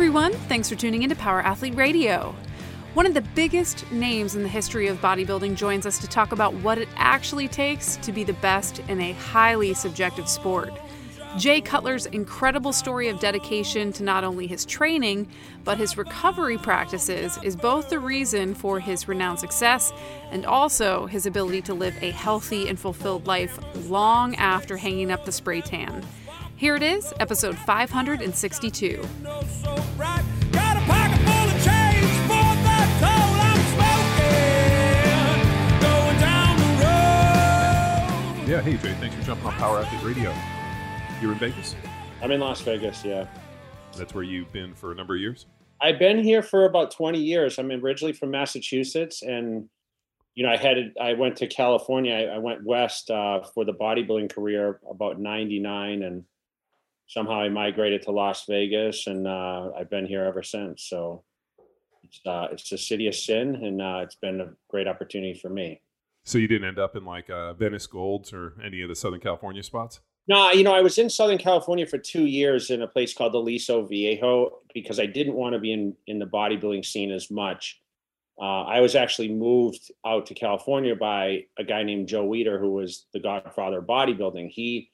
everyone. Thanks for tuning into Power Athlete Radio. One of the biggest names in the history of bodybuilding joins us to talk about what it actually takes to be the best in a highly subjective sport. Jay Cutler's incredible story of dedication to not only his training, but his recovery practices is both the reason for his renowned success and also his ability to live a healthy and fulfilled life long after hanging up the spray tan. Here it is, episode 562. Yeah, hey Jay, thanks for jumping on Power Athlete Radio. You're in Vegas? I'm in Las Vegas, yeah. That's where you've been for a number of years? I've been here for about 20 years. I'm originally from Massachusetts and you know, I headed I went to California. I, I went west uh, for the bodybuilding career about 99 and somehow I migrated to Las Vegas and uh, I've been here ever since. So it's uh, it's a city of sin and uh, it's been a great opportunity for me. So you didn't end up in like uh, Venice Golds or any of the Southern California spots? No, you know, I was in Southern California for two years in a place called Aliso Viejo because I didn't want to be in in the bodybuilding scene as much. Uh, I was actually moved out to California by a guy named Joe Weider, who was the godfather of bodybuilding. He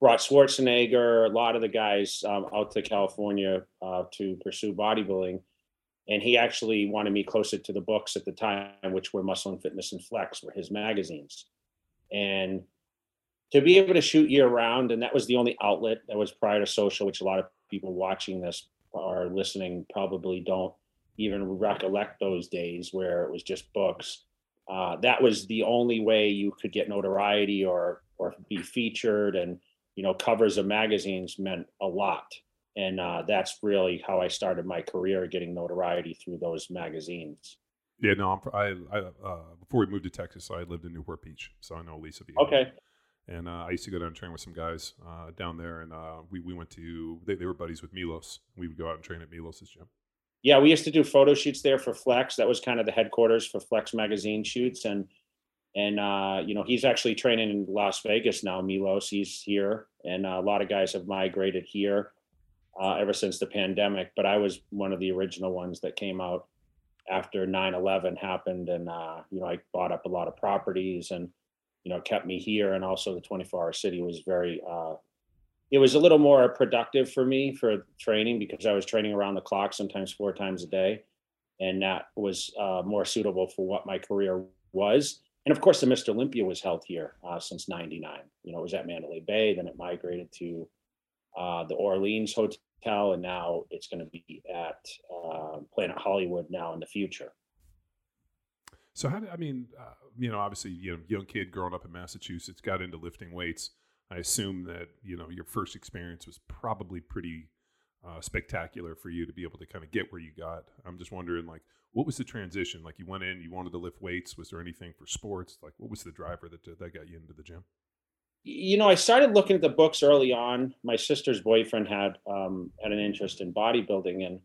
brought Schwarzenegger, a lot of the guys um, out to California uh, to pursue bodybuilding. And he actually wanted me closer to the books at the time, which were Muscle and Fitness and Flex, were his magazines. And to be able to shoot year round, and that was the only outlet that was prior to social, which a lot of people watching this or listening probably don't even recollect those days where it was just books. Uh, that was the only way you could get notoriety or or be featured, and you know covers of magazines meant a lot. And uh, that's really how I started my career, getting notoriety through those magazines. Yeah, no, I'm, I, I uh, before we moved to Texas, I lived in Newport Beach, so I know Lisa. Okay, and uh, I used to go down and train with some guys uh, down there, and uh, we we went to they, they were buddies with Milos. We would go out and train at Milos's gym. Yeah, we used to do photo shoots there for Flex. That was kind of the headquarters for Flex magazine shoots, and and uh, you know he's actually training in Las Vegas now. Milos, he's here, and uh, a lot of guys have migrated here uh, ever since the pandemic. But I was one of the original ones that came out after 9/11 happened, and uh, you know I bought up a lot of properties and you know kept me here and also the 24 hour city was very uh, it was a little more productive for me for training because i was training around the clock sometimes four times a day and that was uh, more suitable for what my career was and of course the mr olympia was held here uh, since 99 you know it was at mandalay bay then it migrated to uh, the orleans hotel and now it's going to be at uh, planet hollywood now in the future so how did I mean, uh, you know, obviously, you know, young kid growing up in Massachusetts, got into lifting weights. I assume that you know your first experience was probably pretty uh, spectacular for you to be able to kind of get where you got. I'm just wondering, like, what was the transition? Like, you went in, you wanted to lift weights. Was there anything for sports? Like, what was the driver that that got you into the gym? You know, I started looking at the books early on. My sister's boyfriend had um, had an interest in bodybuilding, and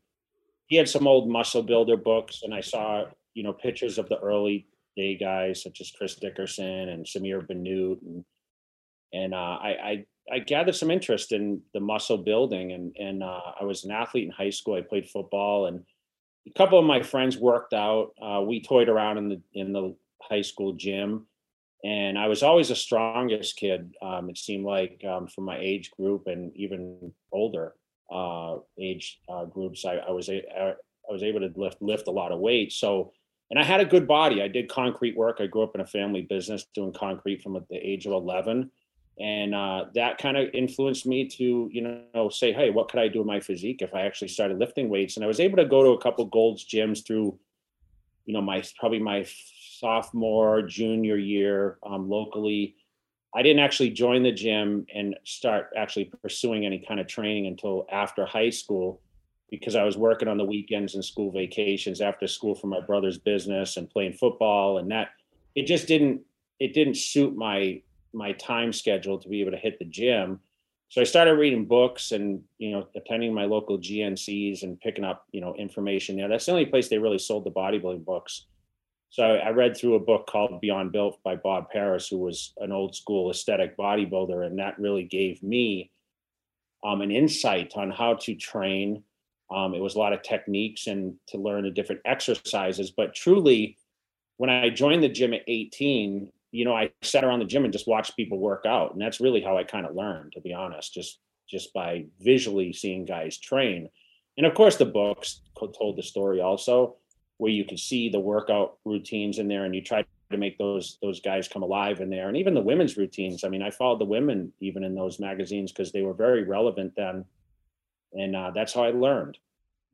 he had some old muscle builder books, and I saw you know pictures of the early day guys such as Chris Dickerson and Samir Bannout and and uh, I, I I gathered some interest in the muscle building and and uh, I was an athlete in high school. I played football and a couple of my friends worked out. Uh, we toyed around in the in the high school gym, and I was always the strongest kid. Um, it seemed like um, for my age group and even older uh, age uh, groups, I, I was a, I was able to lift lift a lot of weight. So and I had a good body. I did concrete work. I grew up in a family business doing concrete from the age of 11. And uh, that kind of influenced me to, you know, say, hey, what could I do with my physique if I actually started lifting weights? And I was able to go to a couple Gold's gyms through, you know, my probably my sophomore, junior year um, locally. I didn't actually join the gym and start actually pursuing any kind of training until after high school because I was working on the weekends and school vacations after school for my brother's business and playing football and that it just didn't it didn't suit my my time schedule to be able to hit the gym. So I started reading books and you know attending my local GNCs and picking up you know information there. That's the only place they really sold the bodybuilding books. So I read through a book called Beyond Built by Bob Paris, who was an old school aesthetic bodybuilder, and that really gave me um, an insight on how to train Um, it was a lot of techniques and to learn the different exercises. But truly, when I joined the gym at 18, you know, I sat around the gym and just watched people work out, and that's really how I kind of learned, to be honest, just just by visually seeing guys train. And of course, the books told the story also, where you could see the workout routines in there, and you try to make those those guys come alive in there, and even the women's routines. I mean, I followed the women even in those magazines because they were very relevant then, and uh, that's how I learned.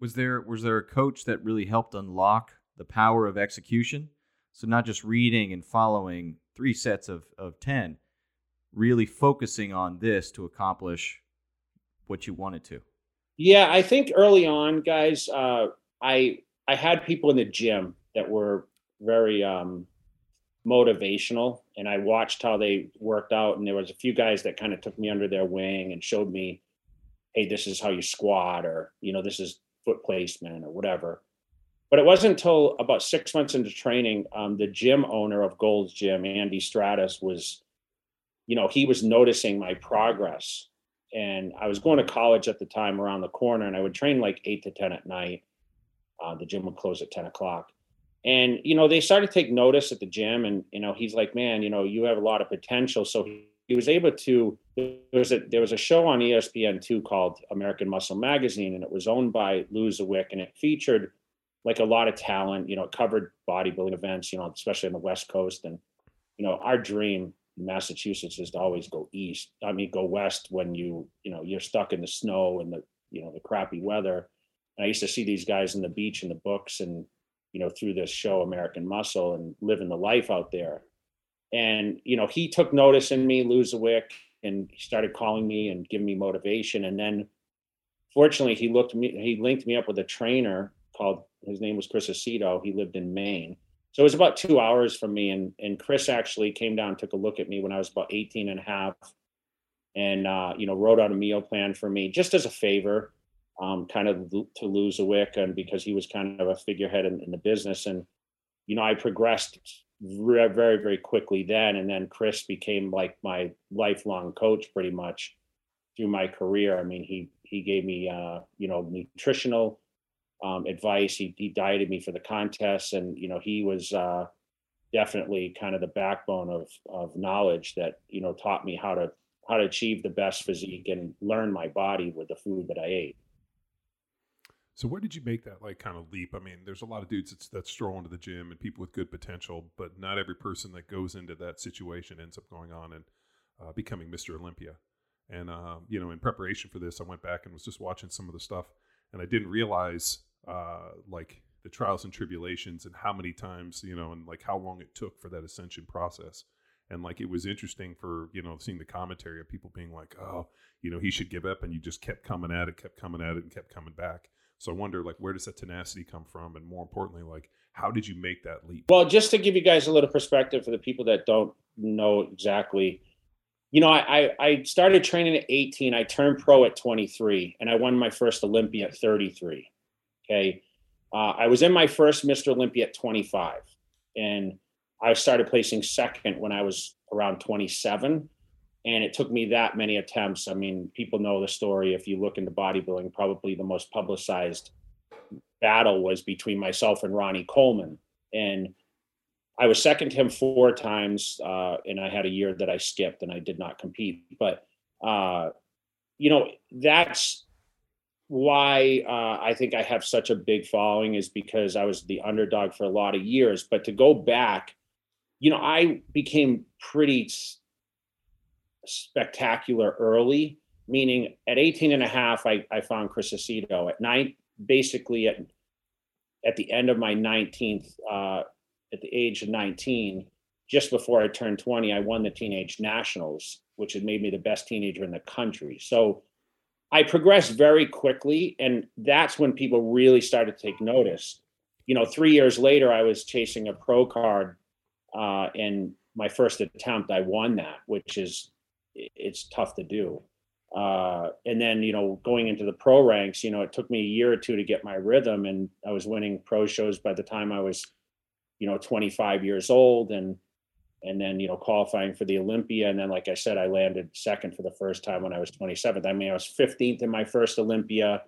Was there was there a coach that really helped unlock the power of execution? So not just reading and following three sets of of ten, really focusing on this to accomplish what you wanted to. Yeah, I think early on, guys, uh, I I had people in the gym that were very um, motivational, and I watched how they worked out. And there was a few guys that kind of took me under their wing and showed me, "Hey, this is how you squat," or you know, "This is foot placement," or whatever. But it wasn't until about six months into training, um, the gym owner of Gold's Gym, Andy Stratus, was, you know, he was noticing my progress. And I was going to college at the time around the corner, and I would train like eight to 10 at night. Uh, the gym would close at 10 o'clock. And, you know, they started to take notice at the gym. And, you know, he's like, man, you know, you have a lot of potential. So he, he was able to, there was, a, there was a show on ESPN2 called American Muscle Magazine, and it was owned by Lou Zwick, and it featured like a lot of talent, you know, covered bodybuilding events, you know, especially on the West Coast. And, you know, our dream in Massachusetts is to always go east. I mean, go west when you, you know, you're stuck in the snow and the, you know, the crappy weather And I used to see these guys in the beach in the books and, you know, through this show, American Muscle, and living the life out there. And, you know, he took notice in me, Lou Zwick, and he started calling me and giving me motivation. And then fortunately he looked me, he linked me up with a trainer called, his name was Chris Aceto. He lived in Maine. So it was about two hours from me. And, and Chris actually came down, took a look at me when I was about 18 and a half and, uh, you know, wrote out a meal plan for me just as a favor um, kind of to Lou Zwick and because he was kind of a figurehead in, in the business. And, you know, I progressed very, very, very quickly then. And then Chris became like my lifelong coach pretty much through my career. I mean, he, he gave me, uh, you know, nutritional um, advice. He, he dieted me for the contest. And, you know, he was uh, definitely kind of the backbone of, of knowledge that, you know, taught me how to, how to achieve the best physique and learn my body with the food that I ate. So where did you make that like kind of leap? I mean, there's a lot of dudes that, that stroll into the gym and people with good potential, but not every person that goes into that situation ends up going on and uh, becoming Mr. Olympia. And uh, you know, in preparation for this, I went back and was just watching some of the stuff, and I didn't realize uh, like the trials and tribulations and how many times you know, and like how long it took for that ascension process. And like it was interesting for you know seeing the commentary of people being like, oh, you know, he should give up, and you just kept coming at it, kept coming at it, and kept coming back so I wonder, like, where does that tenacity come from, and more importantly, like, how did you make that leap? Well, just to give you guys a little perspective for the people that don't know exactly, you know, I I started training at 18. I turned pro at 23, and I won my first Olympia at 33. Okay, uh, I was in my first Mr. Olympia at 25, and I started placing second when I was around 27 and it took me that many attempts. I mean, people know the story. If you look into bodybuilding, probably the most publicized battle was between myself and Ronnie Coleman. And I was second to him four times, uh, and I had a year that I skipped and I did not compete. But uh, you know, that's why uh, I think I have such a big following is because I was the underdog for a lot of years. But to go back, you know, I became pretty spectacular early, meaning at 18 and a half, I, I found Chris Aceto. At nine, basically at at the end of my 19th, uh, at the age of 19, just before I turned 20, I won the teenage nationals, which had made me the best teenager in the country. So I progressed very quickly, and that's when people really started to take notice. You know, three years later, I was chasing a pro card, uh, and my first attempt, I won that, which is it's tough to do. Uh, and then, you know, going into the pro ranks, you know, it took me a year or two to get my rhythm and I was winning pro shows by the time I was, you know, 25 years old and, and then, you know, qualifying for the Olympia. And then, like I said, I landed second for the first time when I was 27th. I mean, I was 15th in my first Olympia.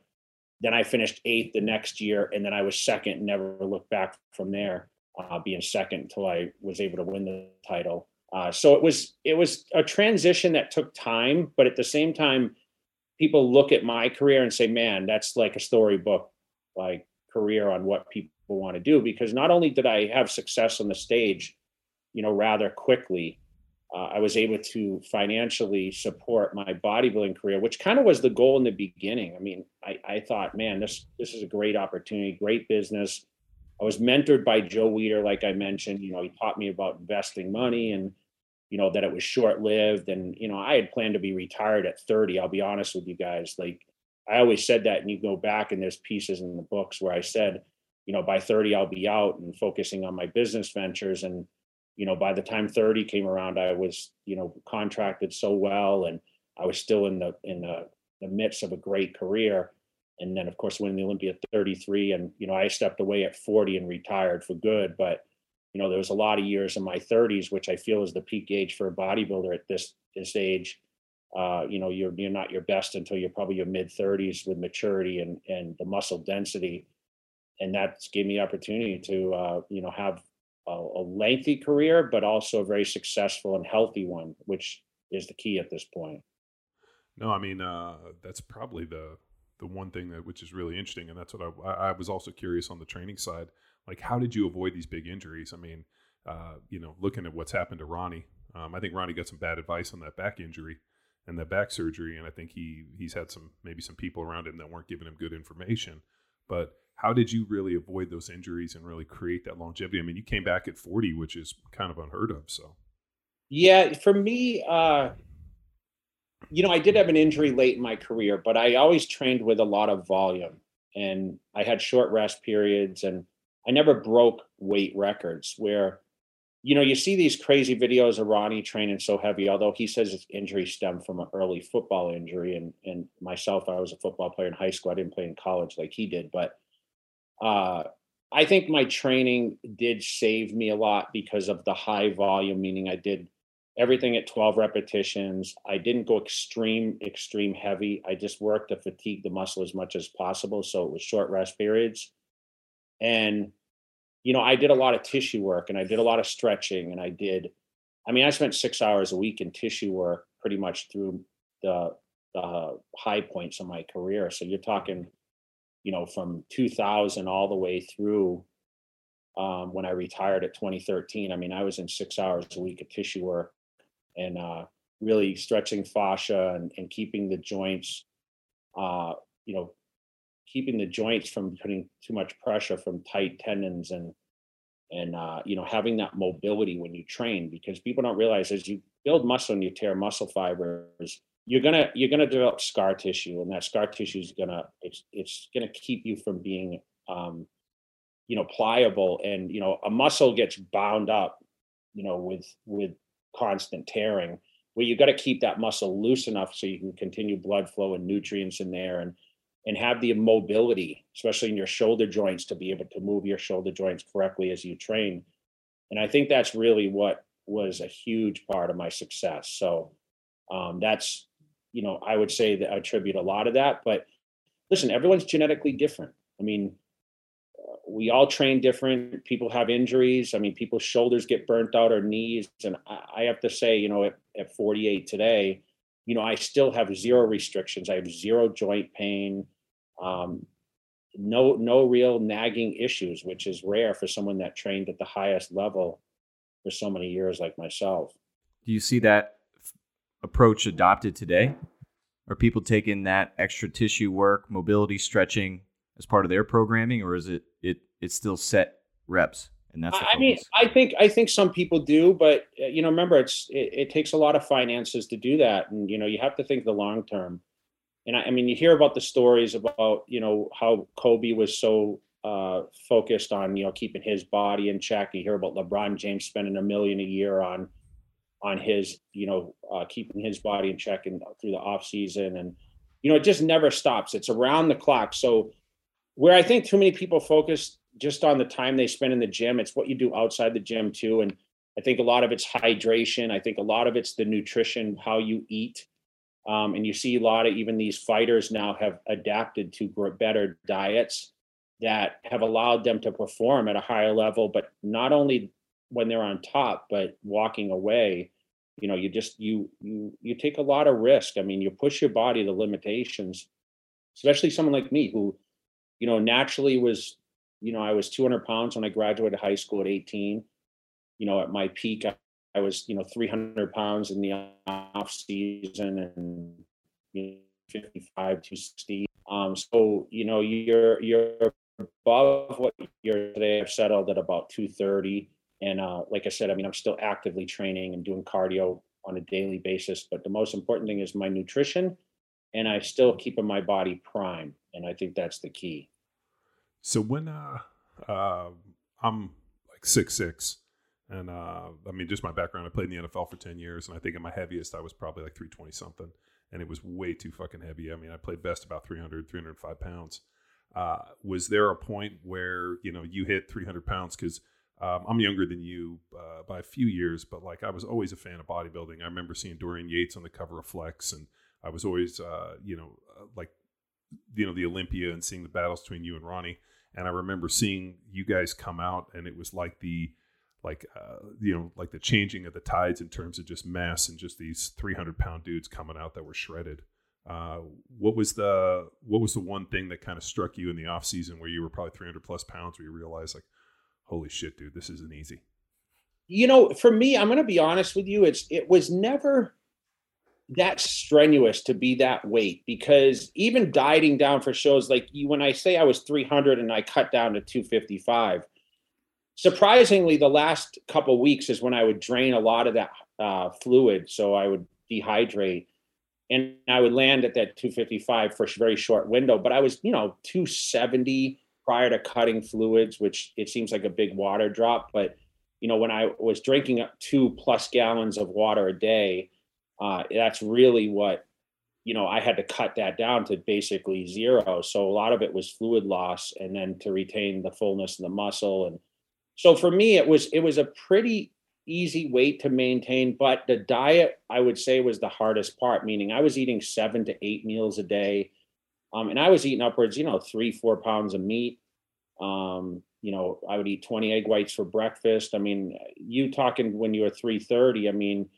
then I finished eighth the next year, and then I was second. Never looked back from there, uh, being second until I was able to win the title. Uh, so it was it was a transition that took time, but at the same time, people look at my career and say, "Man, that's like a storybook like career on what people want to do." Because not only did I have success on the stage, you know, rather quickly, uh, I was able to financially support my bodybuilding career, which kind of was the goal in the beginning. I mean, I, I thought, man, this this is a great opportunity, great business. I was mentored by Joe Weider, like I mentioned. You know, he taught me about investing money and you know that it was short lived. And you know, I had planned to be retired at 30. I'll be honest with you guys. Like I always said that, and you go back and there's pieces in the books where I said, you know, by 30 I'll be out and focusing on my business ventures and you know, by the time 30 came around, I was, you know, contracted so well and I was still in the in the, the midst of a great career. And then of course winning the Olympia at 33. And, you know, I stepped away at 40 and retired for good. But, you know, there was a lot of years in my 30s, which I feel is the peak age for a bodybuilder at this this age. Uh, you know, you're you're not your best until you're probably your mid 30s with maturity and and the muscle density. And that gave me opportunity to uh, you know, have a, a lengthy career, but also a very successful and healthy one, which is the key at this point. No, I mean uh, that's probably the the one thing that which is really interesting, and that's what I, I was also curious on the training side. Like, how did you avoid these big injuries? I mean, uh, you know, looking at what's happened to Ronnie, um, I think Ronnie got some bad advice on that back injury and that back surgery, and I think he he's had some maybe some people around him that weren't giving him good information. But how did you really avoid those injuries and really create that longevity? I mean, you came back at 40, which is kind of unheard of. So, yeah, for me, uh, you know, I did have an injury late in my career, but I always trained with a lot of volume and I had short rest periods and I never broke weight records where, you know, you see these crazy videos of Ronnie training so heavy, although he says his injury stemmed from an early football injury. And, and myself, I was a football player in high school. I didn't play in college like he did, but uh, I think my training did save me a lot because of the high volume, meaning I did everything at 12 repetitions. I didn't go extreme, extreme heavy. I just worked to fatigue the muscle as much as possible. So it was short rest periods. And, you know, I did a lot of tissue work and I did a lot of stretching and I did, I mean, I spent six hours a week in tissue work pretty much through the, the high points of my career. So you're talking you know, from 2000 all the way through um, when I retired at 2013. I mean, I was in six hours a week of tissue work and uh, really stretching fascia and, and keeping the joints, uh, you know, keeping the joints from putting too much pressure from tight tendons and and uh, you know having that mobility when you train because people don't realize as you build muscle and you tear muscle fibers you're gonna you're gonna develop scar tissue, and that scar tissue is gonna it's it's gonna keep you from being um, you know pliable, and you know a muscle gets bound up, you know, with with constant tearing. Where you got to keep that muscle loose enough so you can continue blood flow and nutrients in there, and and have the mobility, especially in your shoulder joints, to be able to move your shoulder joints correctly as you train. And I think that's really what was a huge part of my success. So um, that's you know, I would say that I attribute a lot of that. But listen, everyone's genetically different. I mean, uh, we all train different. People have injuries. I mean, people's shoulders get burnt out or knees. And I, have to say, you know, at, at 48 today, you know, I still have zero restrictions. I have zero joint pain. Um, no, no real nagging issues, which is rare for someone that trained at the highest level for so many years, like myself. Do you see that approach adopted today? Are people taking that extra tissue work, mobility, stretching as part of their programming, or is it it it's still set reps? And that's I mean, I think I think some people do, but uh, you know, remember, it's it, it, takes a lot of finances to do that, and you know, you have to think the long term. And I, I mean, you hear about the stories about you know how Kobe was so uh, focused on you know keeping his body in check. You hear about LeBron James spending a million a year on on his, you know, uh, keeping his body in check and through the off season, and you know, it just never stops. It's around the clock. So where I think too many people focus just on the time they spend in the gym, it's what you do outside the gym too. And I think a lot of it's hydration. I think a lot of it's the nutrition, how you eat. Um, and you see a lot of even these fighters now have adapted to better diets that have allowed them to perform at a higher level, but not only when they're on top, but walking away. You know, you just you you you take a lot of risk. I mean, you push your body to limitations, especially someone like me who, you know, naturally was, you know, I was 200 pounds when I graduated high school at 18. You know, at my peak, I, I was, you know, 300 pounds in the off season and you know, 55 to 60. Um, so you know, you're you're above what you're today. I've settled at about 230. And uh, like I said, I mean, I'm still actively training and doing cardio on a daily basis. But the most important thing is my nutrition, and I still keeping my body prime. And I think that's the key. So when uh, uh I'm like six six, and uh, I mean, just my background, I played in the NFL for 10 years, and I think at my heaviest, I was probably like 320 something, and it was way too fucking heavy. I mean, I played best about 300, 305 pounds. Uh, was there a point where, you know, you hit 300 pounds? Because um, I'm younger than you uh, by a few years, but like I was always a fan of bodybuilding. I remember seeing Dorian Yates on the cover of Flex, and I was always, uh, you know, uh, like, you know, the Olympia and seeing the battles between you and Ronnie. And I remember seeing you guys come out, and it was like the, like uh, you know like the changing of the tides in terms of just mass and just these 300 pound dudes coming out that were shredded uh, what was the what was the one thing that kind of struck you in the off season where you were probably 300 plus pounds where you realized like holy shit dude this isn't easy you know for me i'm going to be honest with you it's it was never that strenuous to be that weight because even dieting down for shows like you when i say i was 300 and i cut down to 255 surprisingly, the last couple weeks is when I would drain a lot of that uh, fluid. So I would dehydrate and I would land at that 255 for a very short window. But I was, you know, 270 prior to cutting fluids, which it seems like a big water drop. But, you know, when I was drinking two plus gallons of water a day, uh, that's really what, you know, I had to cut that down to basically zero. So a lot of it was fluid loss and then to retain the fullness of the muscle and so for me, it was it was a pretty easy weight to maintain, but the diet I would say was the hardest part. Meaning, I was eating seven to eight meals a day, um, and I was eating upwards, you know, three four pounds of meat. Um, you know, I would eat 20 egg whites for breakfast. I mean, you talking when you were 330, I mean,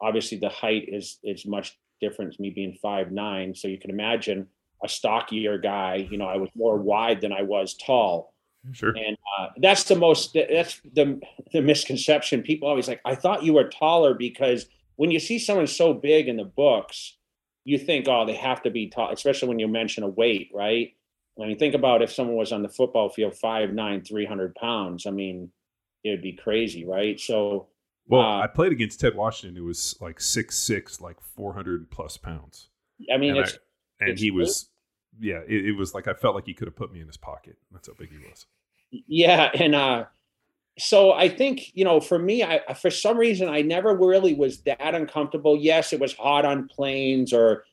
obviously the height is is much different to me being five nine. So you can imagine a stockier guy, you know, I was more wide than I was tall. Sure. And uh, that's the most that's the the misconception. People always like, I thought you were taller because when you see someone so big in the books, you think, oh, they have to be tall, especially when you mention a weight, right? I mean, think about if someone was on the football field, five nine, 300 pounds. I mean, it would be crazy, right? So, well, uh, I played against Ted Washington, who was like six six, like 400 plus pounds. I mean, and, it's, I, and he was yeah, it, it, was like I felt like he could have put me in his pocket. That's how big he was. Yeah, and uh, so I think you know, for me, I for some reason I never really was that uncomfortable. Yes, it was hot on planes, or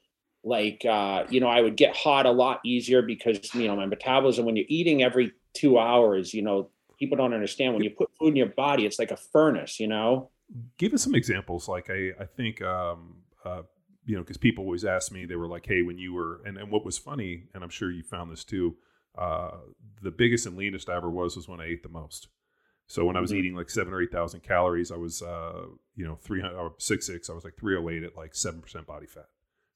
like uh, you know, I would get hot a lot easier because you know my metabolism. When you're eating every two hours, you know, people don't understand when you put food in your body, it's like a furnace. You know. Give us some examples. Like I, I think um, uh, you know, because people always ask me, they were like, hey, when you were, and, and what was funny, and I'm sure you found this too, uh, the biggest and leanest I ever was was when I ate the most. So when I was mm-hmm. eating like seven or 8,000 calories, I was, uh, you know, 300, or six, six, I was like 308 at like 7% body fat,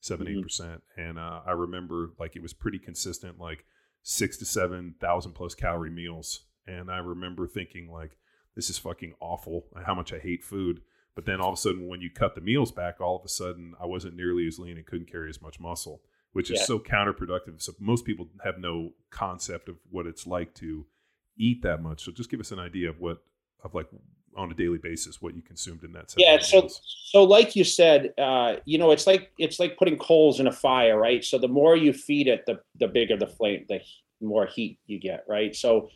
7 mm-hmm. 8%. And uh, I remember like it was pretty consistent, like six to 7,000 plus calorie meals. And I remember thinking like, this is fucking awful. How much I hate food. But then all of a sudden, when you cut the meals back, all of a sudden I wasn't nearly as lean and couldn't carry as much muscle, which is yeah. so counterproductive. So most people have no concept of what it's like to eat that much. So just give us an idea of what of like on a daily basis what you consumed in that. Sense. Yeah. So meals. so like you said, uh, you know, it's like it's like putting coals in a fire, right? So the more you feed it, the the bigger the flame, the more heat you get, right? So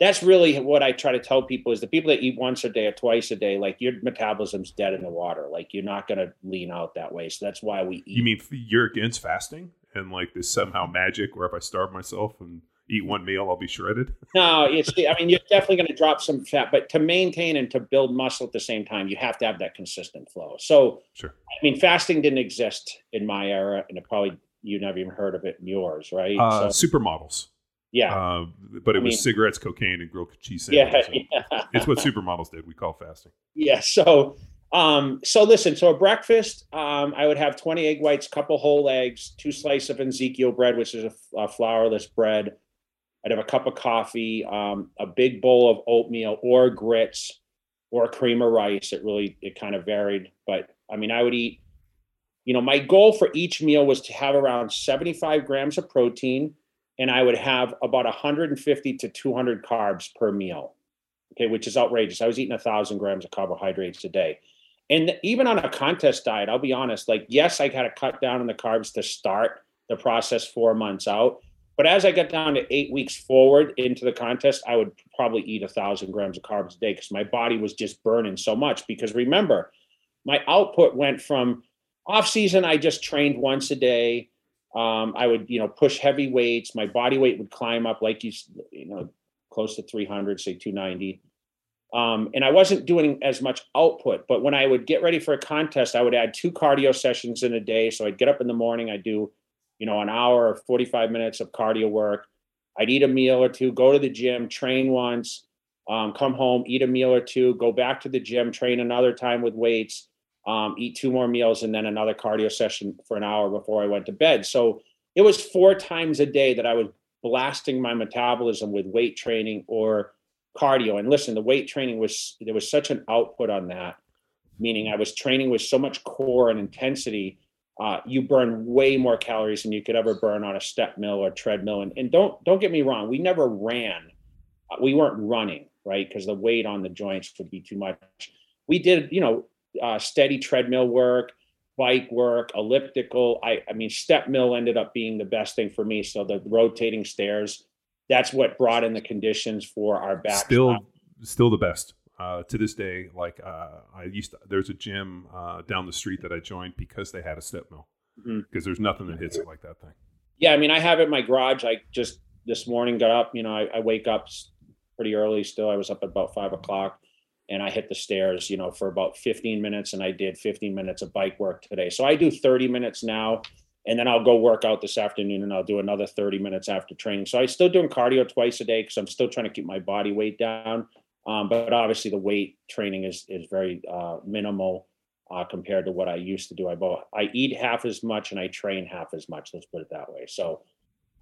that's really what I try to tell people is the people that eat once a day or twice a day, like your metabolism's dead in the water. Like you're not going to lean out that way. So that's why we eat. You mean you're against fasting and like this somehow magic where if I starve myself and eat one meal, I'll be shredded. no, it's. I mean, you're definitely going to drop some fat, but to maintain and to build muscle at the same time, you have to have that consistent flow. So, sure. I mean, fasting didn't exist in my era, and it probably you never even heard of it in yours, right? Uh, so, supermodels. Yeah. Uh, but it I was mean, cigarettes, cocaine, and grilled cheese sandwiches. Yeah, yeah. It's what supermodels did. We call fasting. Yeah. So, um, so listen. So a breakfast, um, I would have twenty egg whites, couple whole eggs, two slices of Ezekiel bread, which is a, a flourless bread. I'd have a cup of coffee, um, a big bowl of oatmeal or grits or cream of rice. It really it kind of varied, but I mean, I would eat. You know, my goal for each meal was to have around seventy-five grams of protein and I would have about 150 to 200 carbs per meal. Okay, which is outrageous. I was eating a thousand grams of carbohydrates a day. And even on a contest diet, I'll be honest, like, yes, I had to cut down on the carbs to start the process four months out. But as I got down to eight weeks forward into the contest, I would probably eat a thousand grams of carbs a day because my body was just burning so much. Because remember, my output went from off season, I just trained once a day. Um, I would, you know, push heavy weights. My body weight would climb up like you, you know, close to 300, say 290. Um, and I wasn't doing as much output. But when I would get ready for a contest, I would add two cardio sessions in a day. So I'd get up in the morning, I'd do, you know, an hour or 45 minutes of cardio work. I'd eat a meal or two, go to the gym, train once, um, come home, eat a meal or two, go back to the gym, train another time with weights, um, eat two more meals, and then another cardio session for an hour before I went to bed. So it was four times a day that I was blasting my metabolism with weight training or cardio. And listen, the weight training was there was such an output on that, meaning I was training with so much core and intensity. Uh, you burn way more calories than you could ever burn on a step mill or treadmill. And, and don't don't get me wrong, we never ran, uh, we weren't running, right? Because the weight on the joints would be too much. We did, you know, uh, steady treadmill work, bike work, elliptical. I, I mean, step mill ended up being the best thing for me. So the rotating stairs, that's what brought in the conditions for our back. Still, still the best. Uh, to this day, like uh, I used to, there's a gym uh, down the street that I joined because they had a step mill. Because mm-hmm. there's nothing that hits it like that thing. Yeah, I mean, I have it in my garage. I just this morning got up. You know, I, I wake up pretty early. Still, I was up at about five o'clock and I hit the stairs, you know, for about 15 minutes and I did 15 minutes of bike work today. So I do 30 minutes now and then I'll go work out this afternoon and I'll do another 30 minutes after training. So I'm still doing cardio twice a day because I'm still trying to keep my body weight down. Um, but obviously the weight training is is very uh, minimal uh, compared to what I used to do. I both I eat half as much and I train half as much. Let's put it that way. So,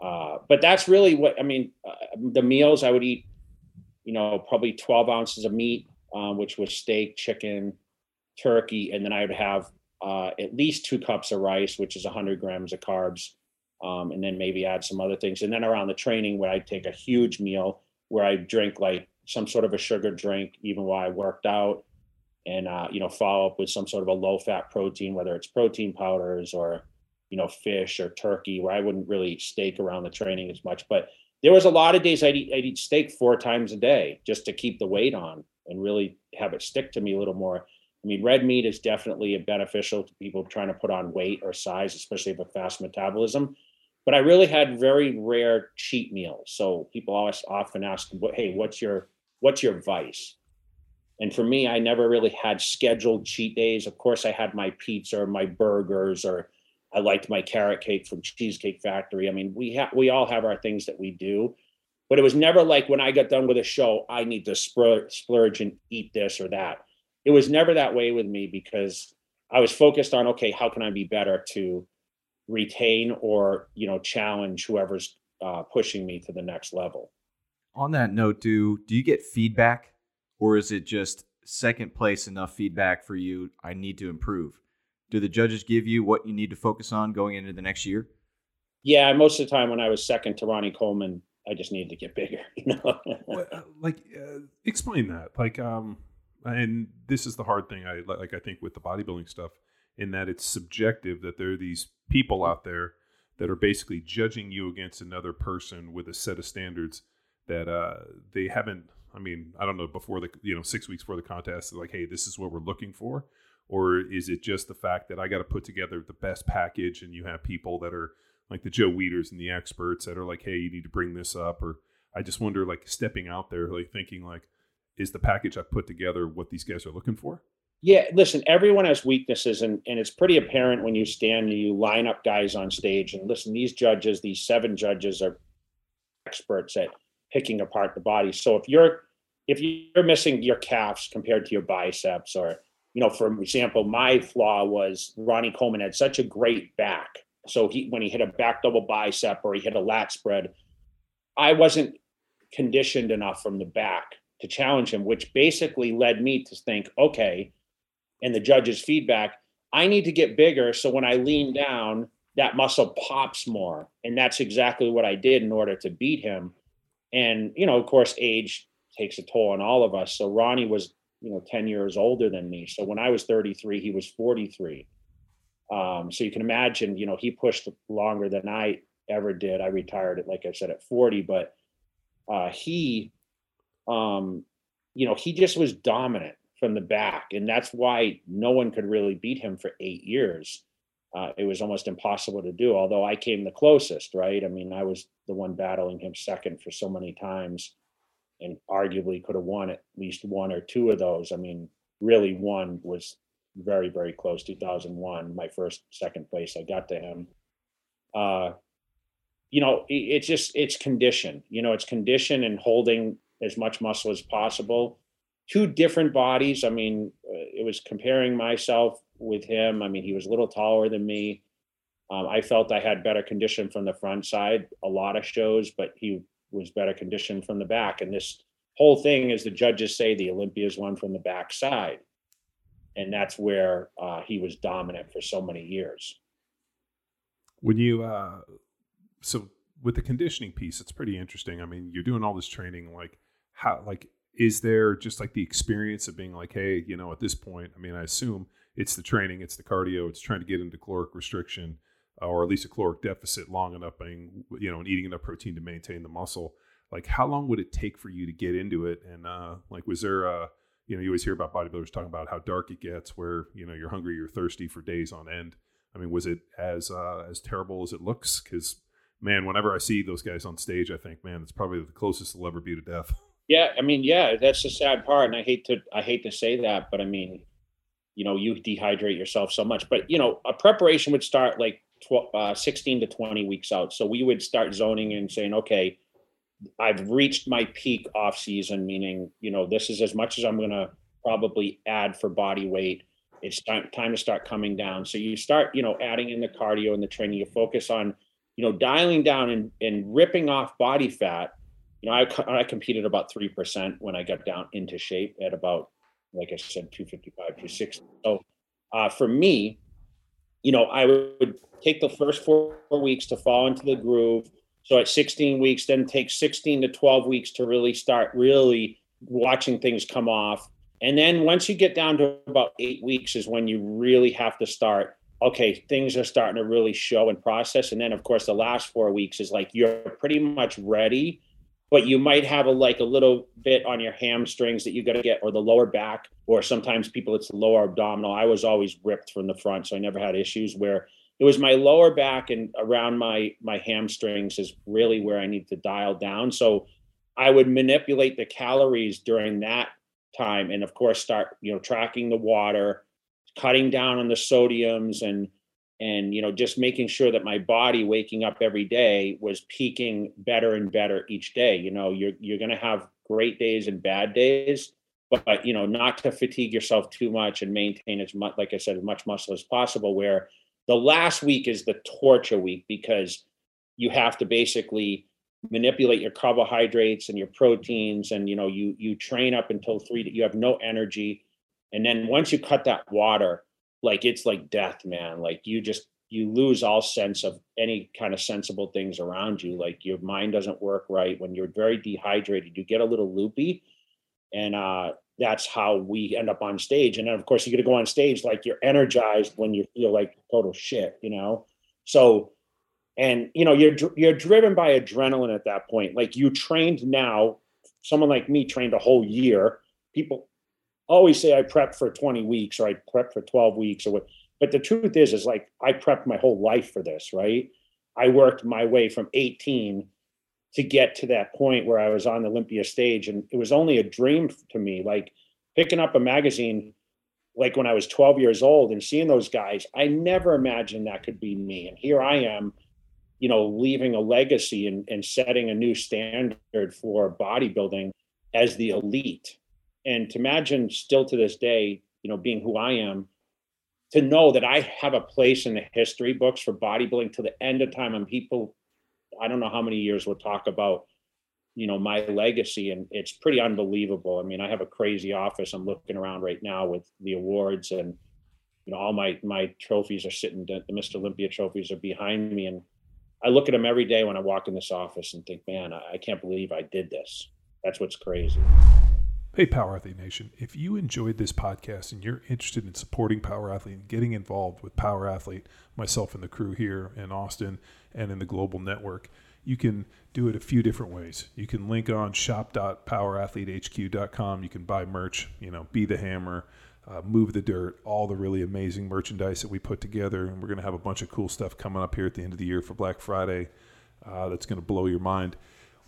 uh, but that's really what I mean. Uh, the meals I would eat, you know, probably 12 ounces of meat, um, which was steak, chicken, turkey, and then I would have uh, at least two cups of rice, which is 100 grams of carbs, um, and then maybe add some other things. And then around the training, where I'd take a huge meal where I drink like some sort of a sugar drink, even while I worked out, and uh, you know follow up with some sort of a low fat protein, whether it's protein powders or you know fish or turkey, where I wouldn't really steak around the training as much, but there was a lot of days I'd eat, I'd eat steak four times a day just to keep the weight on and really have it stick to me a little more. I mean, red meat is definitely beneficial to people trying to put on weight or size, especially if a fast metabolism. But I really had very rare cheat meals. So people always often ask, "Hey, what's your what's your vice?" And for me, I never really had scheduled cheat days. Of course, I had my pizza or my burgers, or I liked my carrot cake from Cheesecake Factory. I mean, we have we all have our things that we do but it was never like when I got done with a show, I need to splurge and eat this or that. It was never that way with me because I was focused on okay, how can I be better to retain or you know challenge whoever's uh, pushing me to the next level. On that note, do do you get feedback, or is it just second place enough feedback for you? I need to improve. Do the judges give you what you need to focus on going into the next year? Yeah, most of the time when I was second to Ronnie Coleman, I just needed to get bigger. You know, uh, like uh, explain that. Like, um, and this is the hard thing. I like. I think with the bodybuilding stuff, in that it's subjective. That there are these people out there that are basically judging you against another person with a set of standards that uh, they haven't. I mean, I don't know. Before the you know six weeks before the contest, like, hey, this is what we're looking for, or is it just the fact that I got to put together the best package, and you have people that are like the Joe Weiders and the experts that are like, hey, you need to bring this up, or I just wonder, like stepping out there, like thinking like, is the package I put together what these guys are looking for? Yeah, listen, everyone has weaknesses, and, and it's pretty apparent when you stand and you line up guys on stage. And listen, these judges, these seven judges, are experts at picking apart the body. So if you're if you're missing your calves compared to your biceps, or you know, for example, my flaw was Ronnie Coleman had such a great back. So he when he hit a back double bicep or he hit a lat spread, I wasn't conditioned enough from the back to challenge him, which basically led me to think, okay, and the judge's feedback, I need to get bigger. So when I lean down, that muscle pops more. And that's exactly what I did in order to beat him. And, you know, of course, age takes a toll on all of us. So Ronnie was, you know, 10 years older than me. So when I was 33, he was 43. Um, so you can imagine, you know, he pushed longer than I ever did. I retired at, like I said, at 40, but uh, he, um, you know, he just was dominant from the back. And that's why no one could really beat him for eight years. Uh, it was almost impossible to do, although I came the closest, right? I mean, I was the one battling him second for so many times and arguably could have won at least one or two of those. I mean, really one was very, very close. 2001, my first second place, I got to him. Uh, you know, it, it's just, it's condition, you know, it's condition and holding as much muscle as possible two different bodies. I mean, uh, it was comparing myself with him. I mean, he was a little taller than me. Um, I felt I had better condition from the front side, a lot of shows, but he was better conditioned from the back. And this whole thing, is the judges say, the Olympias won from the back side. And that's where uh, he was dominant for so many years. When you, uh, so with the conditioning piece, it's pretty interesting. I mean, you're doing all this training, like how, like is there just like the experience of being like, hey, you know, at this point, I mean, I assume it's the training, it's the cardio, it's trying to get into caloric restriction uh, or at least a caloric deficit long enough, being, you know, and eating enough protein to maintain the muscle. Like, how long would it take for you to get into it? And uh, like, was there a, you know, you always hear about bodybuilders talking about how dark it gets, where you know you're hungry, you're thirsty for days on end. I mean, was it as uh, as terrible as it looks? Because man, whenever I see those guys on stage, I think, man, it's probably the closest they'll ever be to death. Yeah, I mean, yeah, that's the sad part, and I hate to I hate to say that, but I mean, you know, you dehydrate yourself so much. But you know, a preparation would start like 12, uh, 16 to 20 weeks out. So we would start zoning and saying, okay, I've reached my peak off season, meaning you know, this is as much as I'm going to probably add for body weight. It's time time to start coming down. So you start, you know, adding in the cardio and the training. You focus on, you know, dialing down and and ripping off body fat you know, I, I competed about 3% when I got down into shape at about, like I said, 255, 260. So uh, for me, you know, I would take the first four weeks to fall into the groove. So at 16 weeks, then take 16 to 12 weeks to really start really watching things come off. And then once you get down to about eight weeks is when you really have to start. Okay, things are starting to really show and process. And then, of course, the last four weeks is like you're pretty much ready but you might have a like a little bit on your hamstrings that you got to get or the lower back or sometimes people it's lower abdominal. I was always ripped from the front so i never had issues where it was my lower back and around my my hamstrings is really where i need to dial down. So i would manipulate the calories during that time and of course start you know tracking the water cutting down on the sodiums and and you know just making sure that my body waking up every day was peaking better and better each day. You know you're you're going to have great days and bad days but you know not to fatigue yourself too much and maintain as much like i said as much muscle as possible where the last week is the torture week because you have to basically manipulate your carbohydrates and your proteins and you know you you train up until three you have no energy. And then once you cut that water like it's like death, man. Like you just you lose all sense of any kind of sensible things around you. Like your mind doesn't work right when you're very dehydrated. You get a little loopy, and uh, that's how we end up on stage. And then of course you get to go on stage like you're energized when you feel like total shit, you know. So, and you know you're you're driven by adrenaline at that point. Like you trained now. Someone like me trained a whole year. People always say I prepped for 20 weeks or I prepped for 12 weeks or what. But the truth is, is like I prepped my whole life for this, right? I worked my way from 18 to get to that point where I was on the Olympia stage. And it was only a dream to me, like picking up a magazine, like when I was 12 years old and seeing those guys, I never imagined that could be me. And here I am, you know, leaving a legacy and, and setting a new standard for bodybuilding as the elite. And to imagine still to this day, you know, being who I am, to know that I have a place in the history books for bodybuilding to the end of time and people I don't know how many years we'll talk about, you know, my legacy, and it's pretty unbelievable. I mean, I have a crazy office. I'm looking around right now with the awards, and you know, all my my trophies are sitting. The Mr. Olympia trophies are behind me, and I look at them every day when I walk in this office and think, man, I, I can't believe I did this. That's what's crazy. Hey, Power Athlete Nation. If you enjoyed this podcast and you're interested in supporting Power Athlete and getting involved with Power Athlete, myself and the crew here in Austin and in the global network, you can do it a few different ways. You can link on shop.powerathletehq.com. You can buy merch, you know, Be the Hammer, uh, Move the Dirt, all the really amazing merchandise that we put together. And we're going to have a bunch of cool stuff coming up here at the end of the year for Black Friday uh, that's going to blow your mind.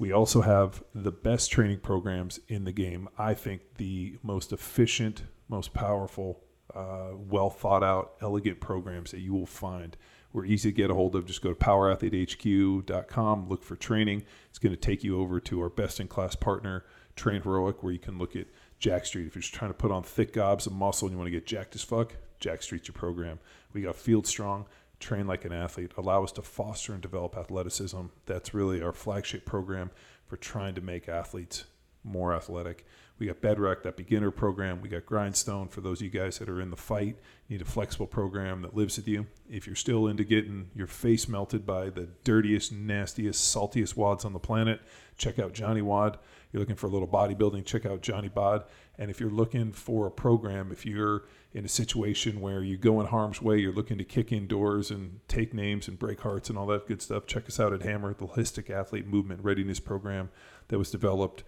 We also have the best training programs in the game. I think the most efficient, most powerful, uh, well thought out, elegant programs that you will find. We're easy to get a hold of. Just go to powerathletehq.com, look for training. It's going to take you over to our best in class partner, Train Heroic, where you can look at Jacked Street. If you're just trying to put on thick gobs of muscle and you want to get jacked as fuck, Jacked Street's your program. We got Field Strong, train like an athlete, allow us to foster and develop athleticism. That's really our flagship program for trying to make athletes more athletic. We got Bedrock, that beginner program. We got Grindstone for those of you guys that are in the fight, need a flexible program that lives with you. If you're still into getting your face melted by the dirtiest, nastiest, saltiest WODs on the planet, check out Johnnie WOD. You're looking for a little bodybuilding, check out Johnny Bod. And if you're looking for a program, if you're in a situation where you go in harm's way, you're looking to kick in doors and take names and break hearts and all that good stuff, check us out at Hammer, the Holistic Athlete Movement Readiness Program that was developed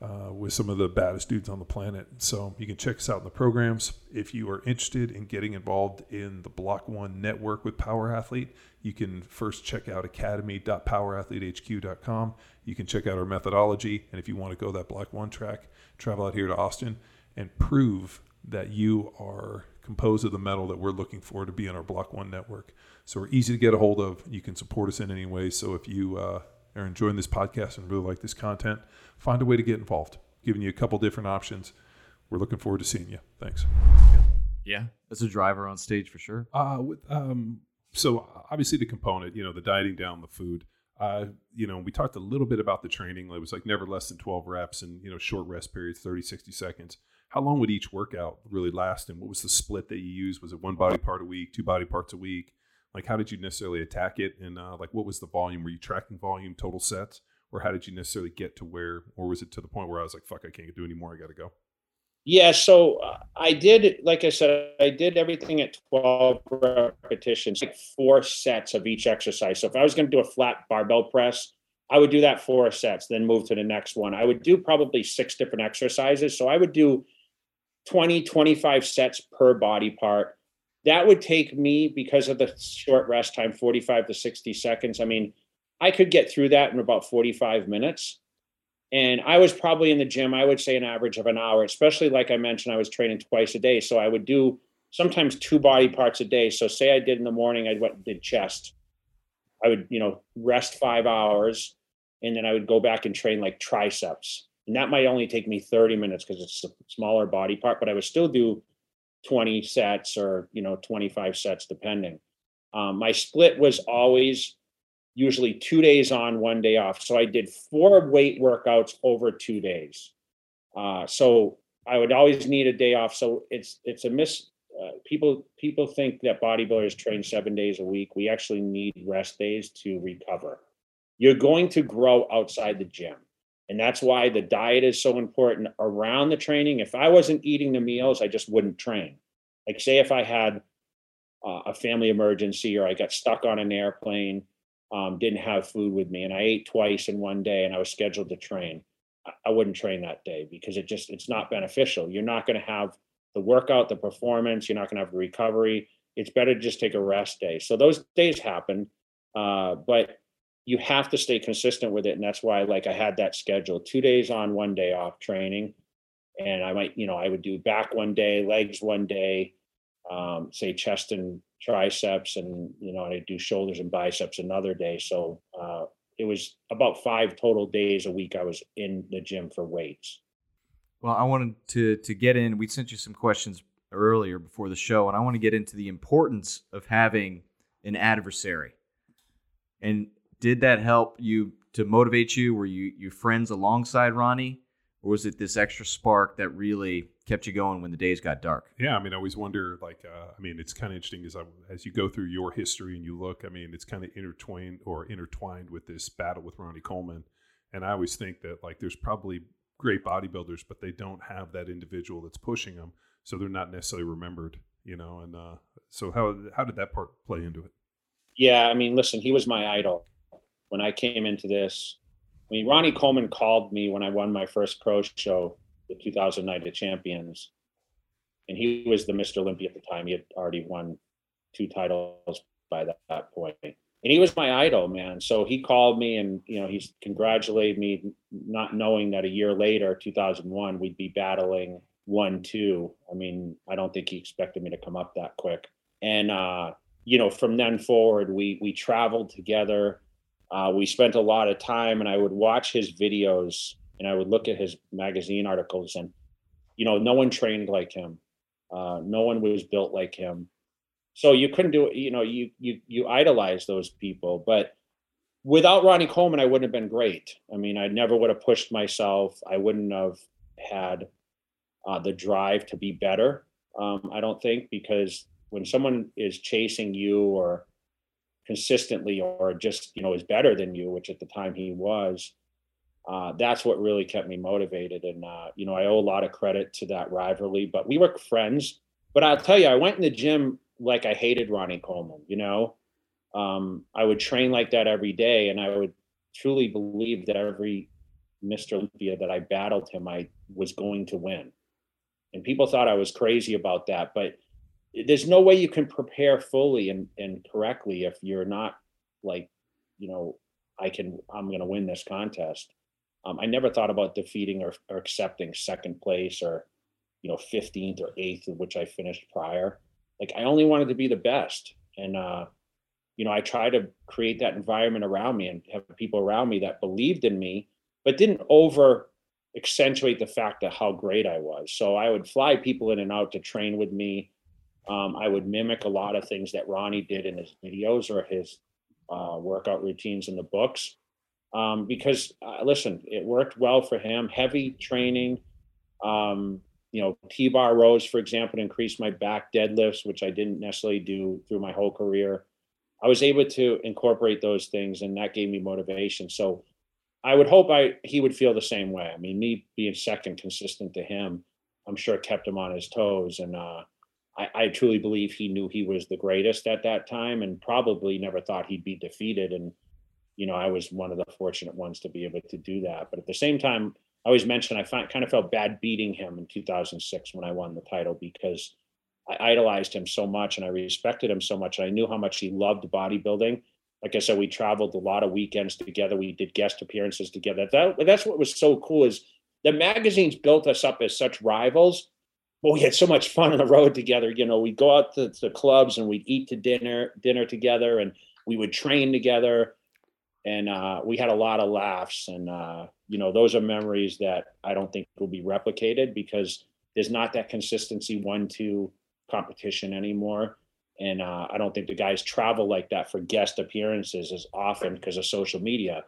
uh, with some of the baddest dudes on the planet. So you can check us out in the programs. If you are interested in getting involved in the Block One network with Power Athlete, you can first check out academy.powerathletehq.com. You can check out our methodology. And if you want to go that Block One track, travel out here to Austin and prove that you are composed of the metal that we're looking for to be in our Block One network. So we're easy to get a hold of. You can support us in any way. So if you uh, are enjoying this podcast and really like this content, find a way to get involved. Giving you a couple different options. We're looking forward to seeing you. Thanks. Yeah, as a driver on stage for sure. Uh, with, um, so obviously the component, you know, the dieting down the food. Uh, you know, we talked a little bit about the training. It was like never less than 12 reps and, you know, short rest periods, 30, 60 seconds. How long would each workout really last? And what was the split that you used? Was it one body part a week, two body parts a week? Like, how did you necessarily attack it? And uh, like, what was the volume? Were you tracking volume, total sets? or how did you necessarily get to where, or was it to the point where I was like, fuck, I can't do anymore. I got to go. Yeah, so uh, I did, like I said, I did everything at 12 repetitions, like four sets of each exercise. So if I was going to do a flat barbell press, I would do that four sets, then move to the next one. I would do probably six different exercises. So I would do 20, 25 sets per body part. That would take me, because of the short rest time, 45 to 60 seconds. I mean, I could get through that in about 45 minutes. And I was probably in the gym, I would say an average of an hour, especially like I mentioned, I was training twice a day. So I would do sometimes two body parts a day. So say I did in the morning, I went and did chest. I would, you know, rest five hours and then I would go back and train like triceps. And that might only take me 30 minutes because it's a smaller body part, but I would still do 20 sets or, you know, 25 sets depending. Um, my split was always usually two days on, one day off. So I did four weight workouts over two days. Uh, so I would always need a day off. So it's it's a miss. Uh, people people think that bodybuilders train seven days a week. We actually need rest days to recover. You're going to grow outside the gym. And that's why the diet is so important around the training. If I wasn't eating the meals, I just wouldn't train. Like, say, if I had uh, a family emergency or I got stuck on an airplane um, didn't have food with me and I ate twice in one day and I was scheduled to train, I, I wouldn't train that day because it just it's not beneficial. You're not going to have the workout, the performance. You're not going to have the recovery. It's better to just take a rest day. So those days happen. Uh, but you have to stay consistent with it. And that's why, like, I had that schedule two days on, one day off training. And I might, you know, I would do back one day, legs one day, um, say chest and triceps, and, you know, I do shoulders and biceps another day. So uh, it was about five total days a week I was in the gym for weights. Well, I wanted to to get in. We sent you some questions earlier before the show, and I want to get into the importance of having an adversary. And did that help you to motivate you? Were you you friends alongside Ronnie, or was it this extra spark that really kept you going when the days got dark? Yeah, I mean, I always wonder. Like, uh, I mean, it's kind of interesting as I, as you go through your history and you look. I mean, it's kind of intertwined or intertwined with this battle with Ronnie Coleman. And I always think that like there's probably great bodybuilders, but they don't have that individual that's pushing them, so they're not necessarily remembered. You know, and uh, so how how did that part play into it? Yeah, I mean, listen, he was my idol when I came into this. I mean, Ronnie Coleman called me when I won my first pro show, the 2000 Night of Champions, and he was the Mr. Olympia at the time. He had already won two titles by that, that point and he was my idol, man. So he called me and you know he's congratulated me, not knowing that a year later, 2001, we'd be battling one two. I mean, I don't think he expected me to come up that quick. And uh, you know, from then forward, we we traveled together. Uh, we spent a lot of time, and I would watch his videos and I would look at his magazine articles, and you know, no one trained like him. Uh, no one was built like him. So you couldn't do it you know you you you idolize those people but without ronnie coleman i wouldn't have been great. I mean i never would have pushed myself. I wouldn't have had uh, the drive to be better um, i don't think because when someone is chasing you or consistently or just you know is better than you which at the time he was uh, that's what really kept me motivated and uh, you know i owe a lot of credit to that rivalry but we were friends but i'll tell you i went in the gym like I hated Ronnie Coleman, you know. Um, I would train like that every day, and I would truly believe that every Mr. Olympia that I battled him, I was going to win. And people thought I was crazy about that, but there's no way you can prepare fully and, and correctly if you're not like, you know, I can, I'm going to win this contest. Um, I never thought about defeating or, or accepting second place or, you know, 15th or 8th, which I finished prior like I only wanted to be the best. And uh, you know, I try to create that environment around me and have people around me that believed in me, but didn't over accentuate the fact of how great I was. So I would fly people in and out to train with me. Um, I would mimic a lot of things that Ronnie did in his videos or his uh, workout routines in the books. Um, because uh, listen, it worked well for him. Heavy training, um, you know, T-bar rows, for example, increased my back deadlifts, which I didn't necessarily do through my whole career. I was able to incorporate those things, and that gave me motivation. So I would hope I he would feel the same way. I mean, me being second consistent to him, I'm sure kept him on his toes, and uh, I, I truly believe he knew he was the greatest at that time, and probably never thought he'd be defeated. And you know, I was one of the fortunate ones to be able to do that. But at the same time, I always mention I find, kind of felt bad beating him in 2006 when I won the title because I idolized him so much and I respected him so much. And I knew how much he loved bodybuilding. Like I said, we traveled a lot of weekends together. We did guest appearances together. That, that's what was so cool is the magazines built us up as such rivals. But we had so much fun on the road together. You know, we'd go out to the clubs and we'd eat to dinner, dinner together, and we would train together and uh, we had a lot of laughs and uh, you know those are memories that i don't think will be replicated because there's not that consistency one two competition anymore and uh, i don't think the guys travel like that for guest appearances as often because of social media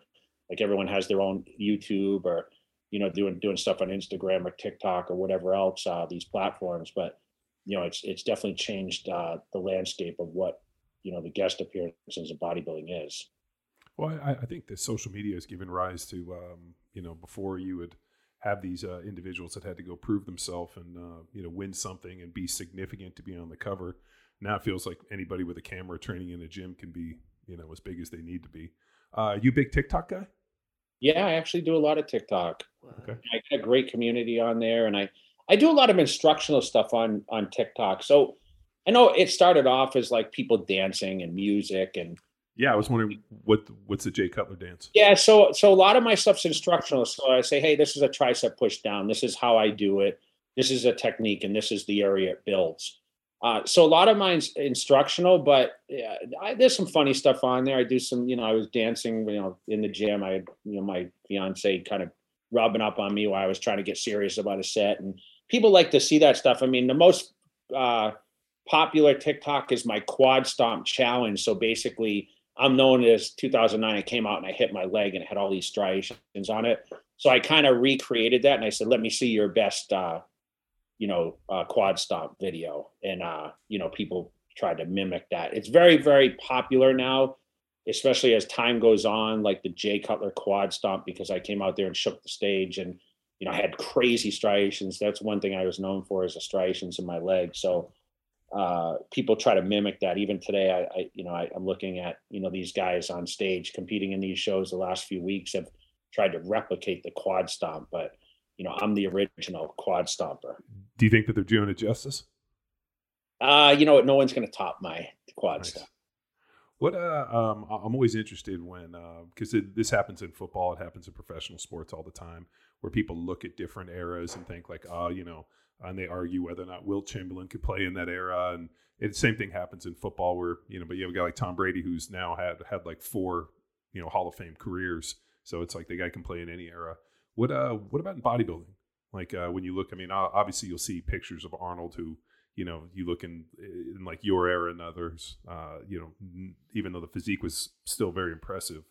like everyone has their own youtube or you know doing doing stuff on instagram or tiktok or whatever else uh, these platforms but you know it's it's definitely changed uh, the landscape of what you know the guest appearances of bodybuilding is well, I, I think that social media has given rise to, um, you know, before you would have these uh, individuals that had to go prove themselves and, uh, you know, win something and be significant to be on the cover. Now it feels like anybody with a camera training in a gym can be, you know, as big as they need to be. Uh, you big TikTok guy? Yeah, I actually do a lot of TikTok. Okay. I got a great community on there, and I I do a lot of instructional stuff on on TikTok. So I know it started off as like people dancing and music and Yeah, I was wondering what what's the Jay Cutler dance? Yeah, so so a lot of my stuff's instructional. So I say, hey, this is a tricep push down. This is how I do it. This is a technique, and this is the area it builds. Uh, so a lot of mine's instructional, but yeah, I, there's some funny stuff on there. I do some, you know, I was dancing, you know, in the gym. I you know, my fiance kind of rubbing up on me while I was trying to get serious about a set, and people like to see that stuff. I mean, the most uh, popular TikTok is my quad stomp challenge. So basically, I'm known as 2009. I came out and I hit my leg and it had all these striations on it. So I kind of recreated that and I said, "Let me see your best." Uh, you know, uh, quad stomp video. And, uh, you know, people try to mimic that. It's very, very popular now, especially as time goes on, like the Jay Cutler quad stomp, because I came out there and shook the stage and, you know, I had crazy striations. That's one thing I was known for is the striations in my leg. So, uh, people try to mimic that. Even today, I, I you know, I, I'm looking at, you know, these guys on stage competing in these shows the last few weeks have tried to replicate the quad stomp, but you know, I'm the original quad stomper. Do you think that they're doing it justice? Uh, you know what? No one's going to top my quad nice. What uh, um, I'm always interested when because uh, this happens in football, it happens in professional sports all the time, where people look at different eras and think like, oh, you know, and they argue whether or not Wilt Chamberlain could play in that era, and the same thing happens in football, where you know, but you have a guy like Tom Brady who's now had had like four, you know, Hall of Fame careers, so it's like the guy can play in any era. What uh, what about in bodybuilding? Like uh, when you look, I mean, obviously you'll see pictures of Arnold who, you know, you look in, in like your era and others, uh, you know, even though the physique was still very impressive,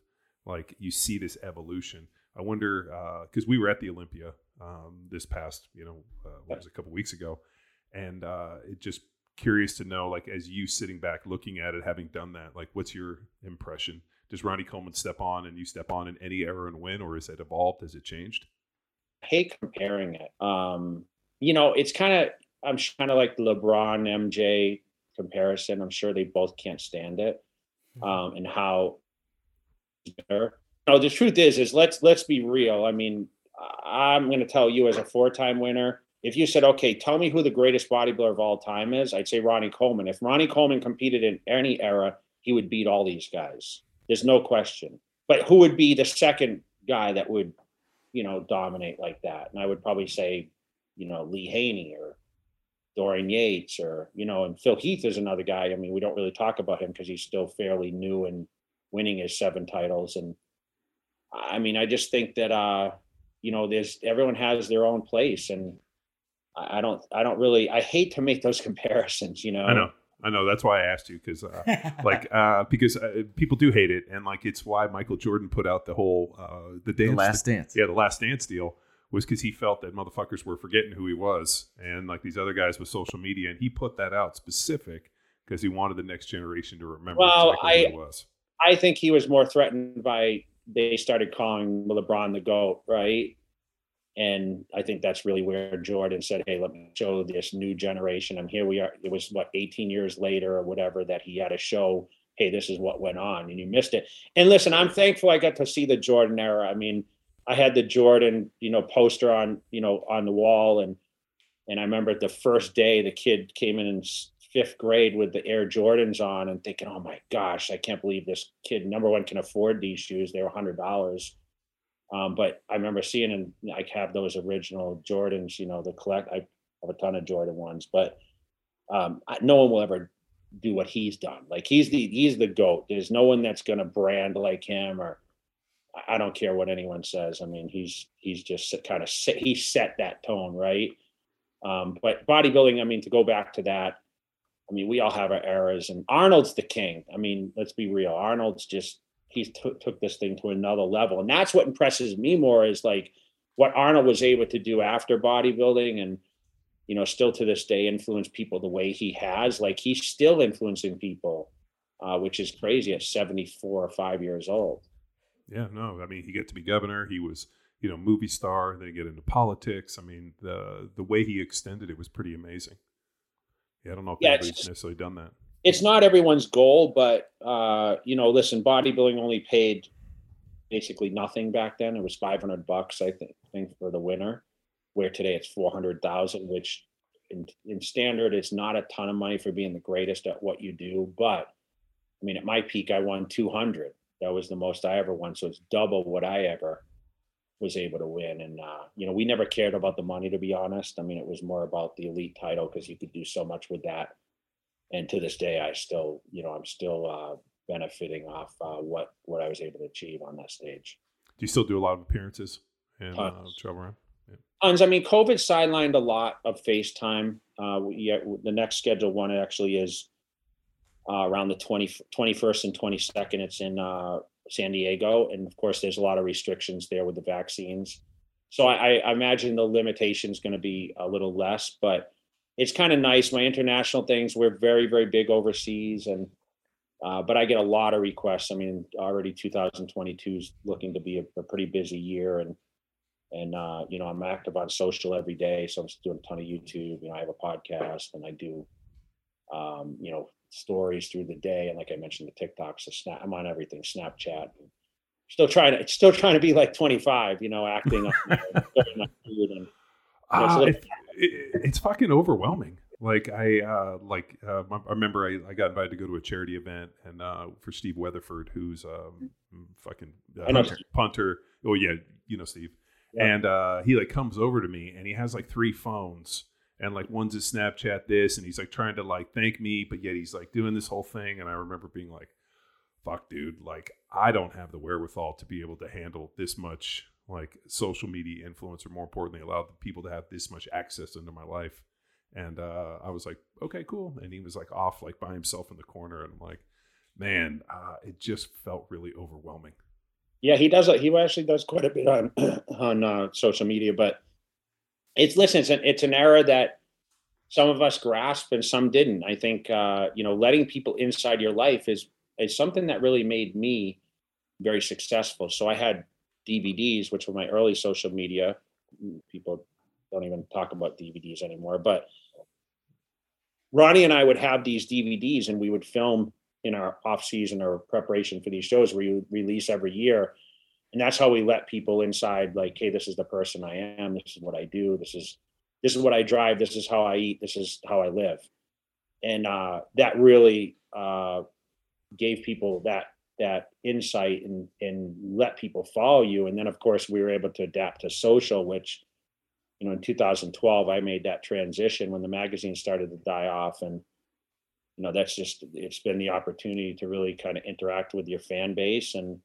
like you see this evolution. I wonder because uh, we were at the Olympia um, this past, you know, uh, what was a couple weeks ago, and uh, it just curious to know, like, as you sitting back looking at it, having done that, like, what's your impression? Does Ronnie Coleman step on and you step on in any era and win, or is it evolved? Has it changed? I hate comparing it. Um, you know, it's kind of I'm kind of like the LeBron MJ comparison. I'm sure they both can't stand it. Mm-hmm. Um, and how better. No, the truth is, is let's let's be real. I mean, I'm going to tell you as a four-time winner. If you said, okay, tell me who the greatest bodybuilder of all time is, I'd say Ronnie Coleman. If Ronnie Coleman competed in any era, he would beat all these guys. There's no question. But who would be the second guy that would you know, dominate like that. And I would probably say, you know, Lee Haney or Dorian Yates or, you know, and Phil Heath is another guy. I mean, we don't really talk about him because he's still fairly new and winning his seven titles. And I mean, I just think that, uh, you know, there's everyone has their own place. And I don't, I don't really, I hate to make those comparisons, you know. I know. I know that's why I asked you because, uh, like, uh, because uh, people do hate it, and like it's why Michael Jordan put out the whole uh, the dance, the last dance, yeah, the last dance deal was because he felt that motherfuckers were forgetting who he was, and like these other guys with social media, and he put that out specific because he wanted the next generation to remember well, exactly I, was. I think he was more threatened by they started calling LeBron the goat, right? And I think that's really where Jordan said, Hey, let me show this new generation. And here we are. It was what, 18 years later or whatever that he had a show, Hey, this is what went on. And you missed it. And listen, I'm thankful I got to see the Jordan era. I mean, I had the Jordan, you know, poster on, you know, on the wall. And, and I remember the first day the kid came in in fifth grade with the Air Jordans on and thinking, oh my gosh, I can't believe this kid, number one, can afford these shoes. They were $100 um, but I remember seeing and I have those original Jordans, you know, the collect. I have a ton of Jordan ones, but um, I, no one will ever do what he's done. Like he's the he's the goat. There's no one that's gonna brand like him, or I don't care what anyone says. I mean, he's he's just kind of set, he set that tone, right? Um, but bodybuilding, I mean, to go back to that, I mean, we all have our eras, and Arnold's the king. I mean, let's be real. Arnold's just he t- took this thing to another level. And that's what impresses me more is like what arnold was able to do after bodybuilding and you know still to this day influence people the way he has. Like he's still influencing people uh, which is crazy at 74 or 5 years old. Yeah no i mean he got to be governor. He was you know movie star then get into politics. I mean the the way he extended it was pretty amazing. Yeah i don't know if yeah, anybody's necessarily done that it's not everyone's goal, but uh, you know, listen, bodybuilding only paid basically nothing back then. It was 500 bucks, I think, think for the winner, where today it's 400,000, which in, in standard is not a ton of money for being the greatest at what you do. But I mean, at my peak, I won 200. That was the most I ever won. So it's double what I ever was able to win. And, uh, you know, we never cared about the money, to be honest. I mean, it was more about the elite title because you could do so much with that. And to this day, I still, you know, I'm still uh, benefiting off uh, what what I was able to achieve on that stage. Do you still do a lot of appearances and uh, travel around? Yeah. Tons. I mean, COVID sidelined a lot of FaceTime. Uh, yeah, the next scheduled one actually is uh, around the 20, 21st and 22nd. It's in uh, San Diego. And of course, there's a lot of restrictions there with the vaccines. So I, I imagine the limitation is going to be a little less, but it's kind of nice. My international things, we're very, very big overseas. And, uh, but I get a lot of requests. I mean, already 2022 is looking to be a, a pretty busy year. And, and, uh, you know, I'm active on social every day. So I'm doing a ton of YouTube. You know, I have a podcast and I do, um, you know, stories through the day. And like I mentioned, the TikToks, the snap, I'm on everything, Snapchat. Still trying to, still trying to be like 25, you know, acting. on, food and, you know, uh, it, it, it's fucking overwhelming. Like I uh, like uh, I remember I, I got invited to go to a charity event and uh, for Steve Weatherford, who's um, fucking uh, punter. punter. Oh yeah, you know Steve. Yeah. And uh, he like comes over to me and he has like three phones and like one's his Snapchat this, and he's like trying to like thank me, but yet he's like doing this whole thing. And I remember being like, fuck, dude, like I don't have the wherewithal to be able to handle this much like social media influence, or more importantly, allowed the people to have this much access into my life. And uh, I was like, okay, cool. And he was like off like by himself in the corner, and I'm like, man, uh, it just felt really overwhelming. Yeah, he does. He actually does quite a bit on on uh, social media, but it's listen, it's an, it's an era that some of us grasped and some didn't. I think uh, you know, letting people inside your life is is something that really made me very successful. So I had DVDs, which were my early social media. People don't even talk about DVDs anymore, but Ronnie and I would have these DVDs and we would film in our off season or preparation for these shows we release every year. And that's how we let people inside like hey this is the person i am. This is what i do. This is this is what i drive. This is how i eat. This is how i live. And uh, that really uh, gave people that that insight and and let people follow you and then of course we were able to adapt to social which you know in 2012 i made that transition when the magazine started to die off and you know that's just it's been the opportunity to really kind of interact with your fan base and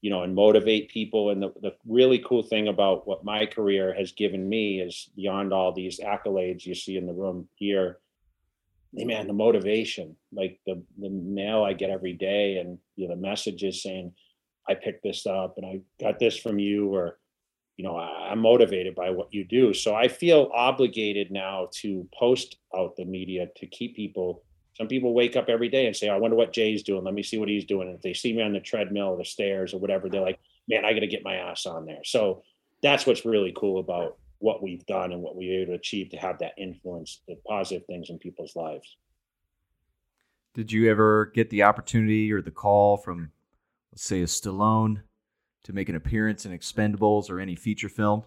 you know, and motivate people. And the, the really cool thing about what my career has given me is beyond all these accolades you see in the room here, man, the motivation, like the, the mail I get every day and you know, the messages saying, I picked this up and I got this from you, or, you know, I'm motivated by what you do. So I feel obligated now to post out the media to keep people some people wake up every day and say, I wonder what Jay's doing. Let me see what he's doing. And if they see me on the treadmill or the stairs or whatever, they're like, man, I got to get my ass on there. So that's what's really cool about what we've done and what we were able to achieve to have that influence, the positive things in people's lives. Did you ever get the opportunity or the call from, let's say, a Stallone to make an appearance in Expendables or any feature film?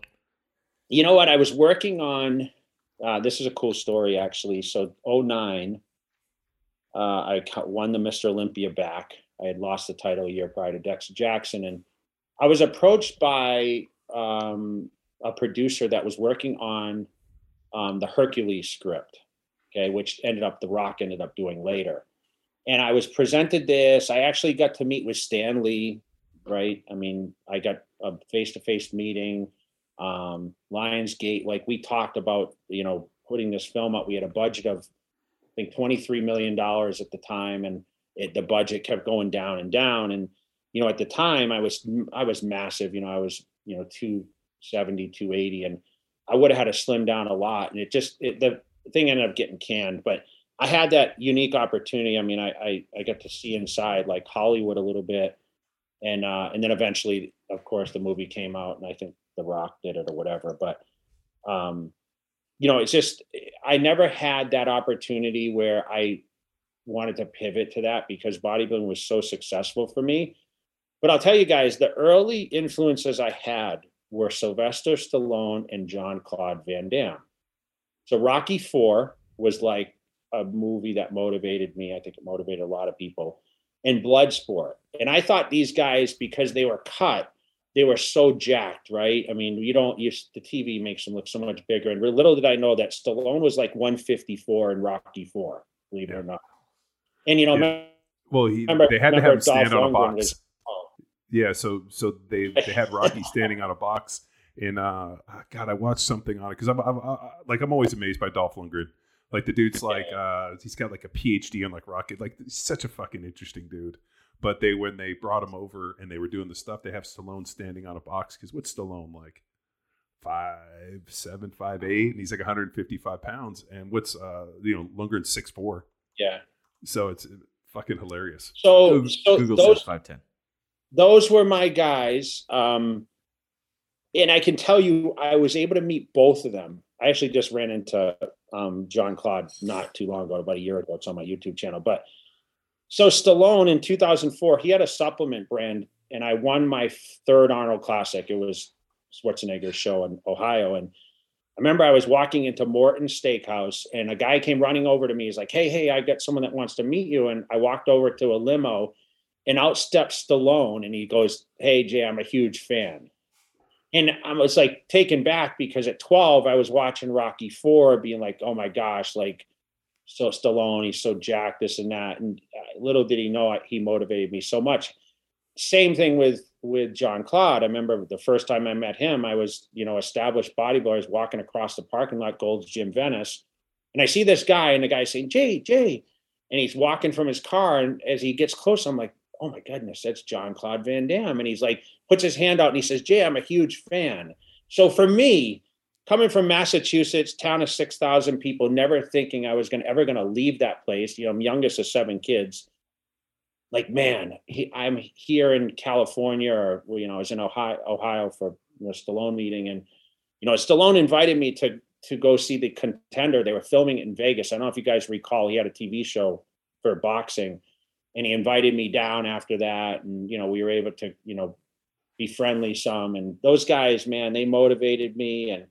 You know what? I was working on. Uh, this is a cool story, actually. So, 09, uh, I won the Mr. Olympia back. I had lost the title a year prior to Dexter Jackson, and I was approached by um, a producer that was working on um, the Hercules script, okay, which ended up The Rock ended up doing later. And I was presented this. I actually got to meet with Stan Lee, right? I mean, I got a face-to-face meeting. Um, Lionsgate, like we talked about, you know, putting this film up. We had a budget of I think $23 million at the time. And it, the budget kept going down and down. And, you know, at the time I was, I was massive, you know, I was, you know, 270, 280, and I would have had to slim down a lot. And it just, it, the thing ended up getting canned, but I had that unique opportunity. I mean, I, I, I got to see inside like Hollywood a little bit. And, uh, and then eventually, of course, the movie came out and I think The Rock did it or whatever. But, um, you know, it's just I never had that opportunity where I wanted to pivot to that because bodybuilding was so successful for me. But I'll tell you guys, the early influences I had were Sylvester Stallone and Jean-Claude Van Damme. So Rocky Four was like a movie that motivated me. I think it motivated a lot of people. and Bloodsport. And I thought these guys, because they were cut, they were so jacked, right? I mean, you don't use the TV makes them look so much bigger. And little did I know that Stallone was like 154 in Rocky Four, believe it or not. And you know, Yeah. Well, he, they had to have him stand on a box. Was, Yeah, so so they they had Rocky standing on a box, and uh, God, I watched something on it because I'm, I'm I, like I'm always amazed by Dolph Lundgren. Like the dude's like uh, he's got like a PhD on like rocket, Like he's such a fucking interesting dude. But they when they brought him over and they were doing the stuff, they have Stallone standing on a box because what's Stallone like? Five seven, five eight, and he's like 155 pounds. And what's uh you know Lundgren's six four, yeah. so it's fucking hilarious. So, Google, so Google those says five ten. Those were my guys. Um, and I can tell you, I was able to meet both of them. I actually just ran into um, Jean-Claude not too long ago, about a year ago. It's on my YouTube channel. But so Stallone in 2004, he had a supplement brand, and I won my third Arnold Classic. It was Schwarzenegger's show in Ohio, and I remember I was walking into Morton Steakhouse, and a guy came running over to me. He's like, "Hey, hey, I got someone that wants to meet you." And I walked over to a limo, and out steps Stallone, and he goes, "Hey, Jay, I'm a huge fan." And I was like taken back because at 12 I was watching Rocky Four, being like, "Oh my gosh!" Like, so Stallone, he's so jacked, this and that. And uh, little did he know he motivated me so much. Same thing with with Jean-Claude. I remember the first time I met him, I was you know established bodybuilder, I was walking across the parking lot, Gold's Gym Venice, and I see this guy, and the guy's saying, "Jay, Jay," and he's walking from his car, and as he gets close, I'm like, "Oh my goodness, that's Jean-Claude Van Damme," and he's like puts his hand out and he says, Jay, I'm a huge fan. So for me, coming from Massachusetts, town of 6,000 people, never thinking I was to ever going to leave that place. You know, I'm youngest of seven kids. Like, man, he, I'm here in California or, you know, I was in Ohio, Ohio for the Stallone meeting. And, you know, Stallone invited me to, to go see the contender. They were filming it in Vegas. I don't know if you guys recall, he had a TV show for boxing and he invited me down after that. And, you know, we were able to, you know, be friendly some. And those guys, man, they motivated me. And,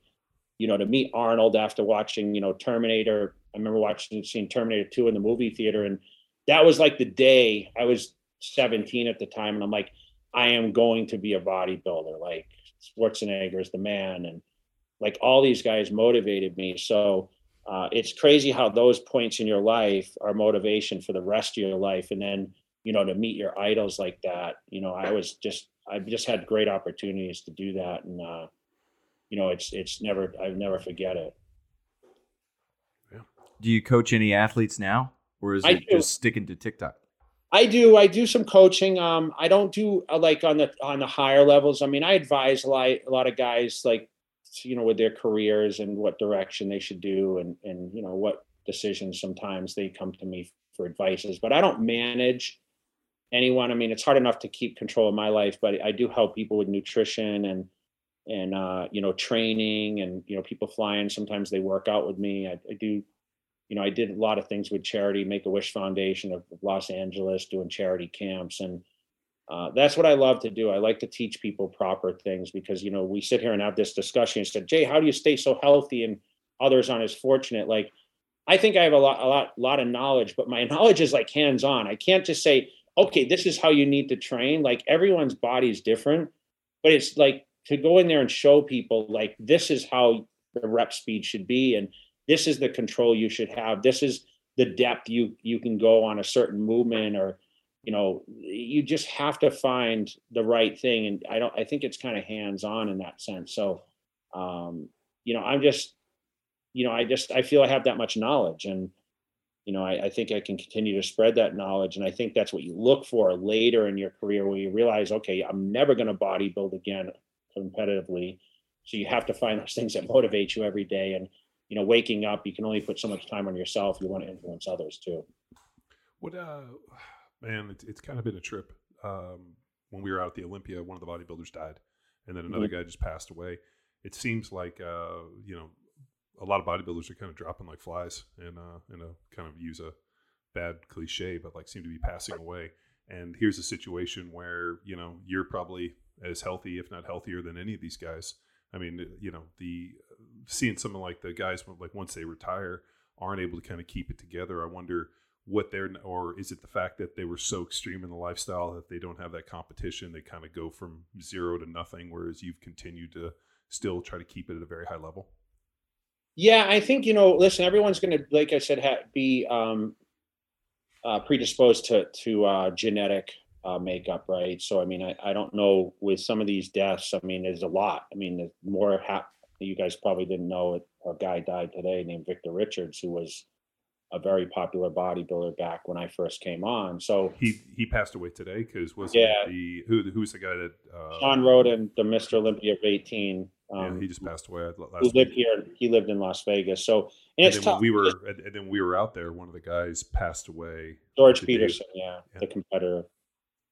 you know, to meet Arnold after watching, you know, Terminator. I remember watching, seeing Terminator 2 in the movie theater. And that was like the day I was 17 at the time. And I'm like, I am going to be a bodybuilder. Like Schwarzenegger is the man. And like all these guys motivated me. So, uh, it's crazy how those points in your life are motivation for the rest of your life. And then, you know, to meet your idols like that, you know, I was just, I've just had great opportunities to do that. And, uh, you know, it's, it's never, I never forget it. Do you coach any athletes now, or is I it do. just sticking to TikTok? I do. I do some coaching. Um, I don't do uh, like on the on the higher levels. I mean, I advise a lot a lot of guys like you know with their careers and what direction they should do and and you know what decisions. Sometimes they come to me for advices, but I don't manage anyone. I mean, it's hard enough to keep control of my life, but I do help people with nutrition and and uh, you know training and you know people flying. Sometimes they work out with me. I, I do you know, I did a lot of things with charity, Make a Wish Foundation of Los Angeles, doing charity camps, and uh, that's what I love to do. I like to teach people proper things because you know we sit here and have this discussion. You said, Jay, how do you stay so healthy and others aren't as fortunate? Like, I think I have a lot, a lot, lot of knowledge, but my knowledge is like hands on. I can't just say, okay, this is how you need to train. Like everyone's body is different, but it's like to go in there and show people like this is how the rep speed should be and this is the control you should have this is the depth you you can go on a certain movement or you know you just have to find the right thing and i don't i think it's kind of hands on in that sense so um you know i'm just you know i just i feel i have that much knowledge and you know I, I think i can continue to spread that knowledge and i think that's what you look for later in your career where you realize okay i'm never going to bodybuild again competitively so you have to find those things that motivate you every day and you know, waking up, you can only put so much time on yourself. You want to influence others too. What, uh, man, it's, it's kind of been a trip. Um, when we were out at the Olympia, one of the bodybuilders died, and then another guy just passed away. It seems like, uh, you know, a lot of bodybuilders are kind of dropping like flies, and uh, and uh, kind of use a bad cliche, but like seem to be passing away. And here's a situation where you know you're probably as healthy, if not healthier, than any of these guys. I mean, you know, the seeing something like the guys like once they retire aren't able to kind of keep it together. I wonder what they're or is it the fact that they were so extreme in the lifestyle that they don't have that competition they kind of go from zero to nothing whereas you've continued to still try to keep it at a very high level? Yeah i think you know listen everyone's going to like i said ha- be um, uh, predisposed to to uh, genetic uh, makeup right? So i mean I, I don't know with some of these deaths i mean there's a lot. I mean the more ha- you guys probably didn't know it a guy died today named victor richards who was a very popular bodybuilder back when I first came on. So he he passed away today because was yeah the who who's the guy that uh, Shawn Rhoden, the Mr. Olympia of eighteen. Um, yeah, he just passed away. Last who lived here? He lived in Las Vegas. So and, and then we were and, then we were out there. One of the guys passed away. George Peterson, yeah, yeah, the competitor.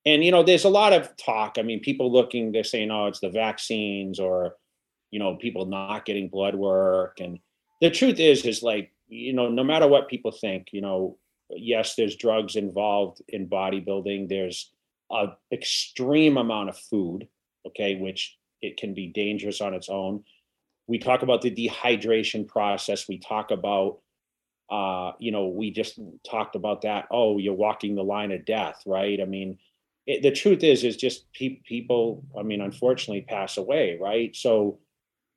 And you know, there's a lot of talk. I mean, people looking, they're saying, "Oh, it's the vaccines," or you know, people not getting blood work. And the truth is, is like you know, no matter what people think, you know, yes, there's drugs involved in bodybuilding. There's an extreme amount of food, okay, which it can be dangerous on its own. We talk about the dehydration process. We talk about, uh, you know, we just talked about that. Oh, you're walking the line of death, right? I mean, it, the truth is, is just pe- people. I mean, unfortunately, pass away, right? So,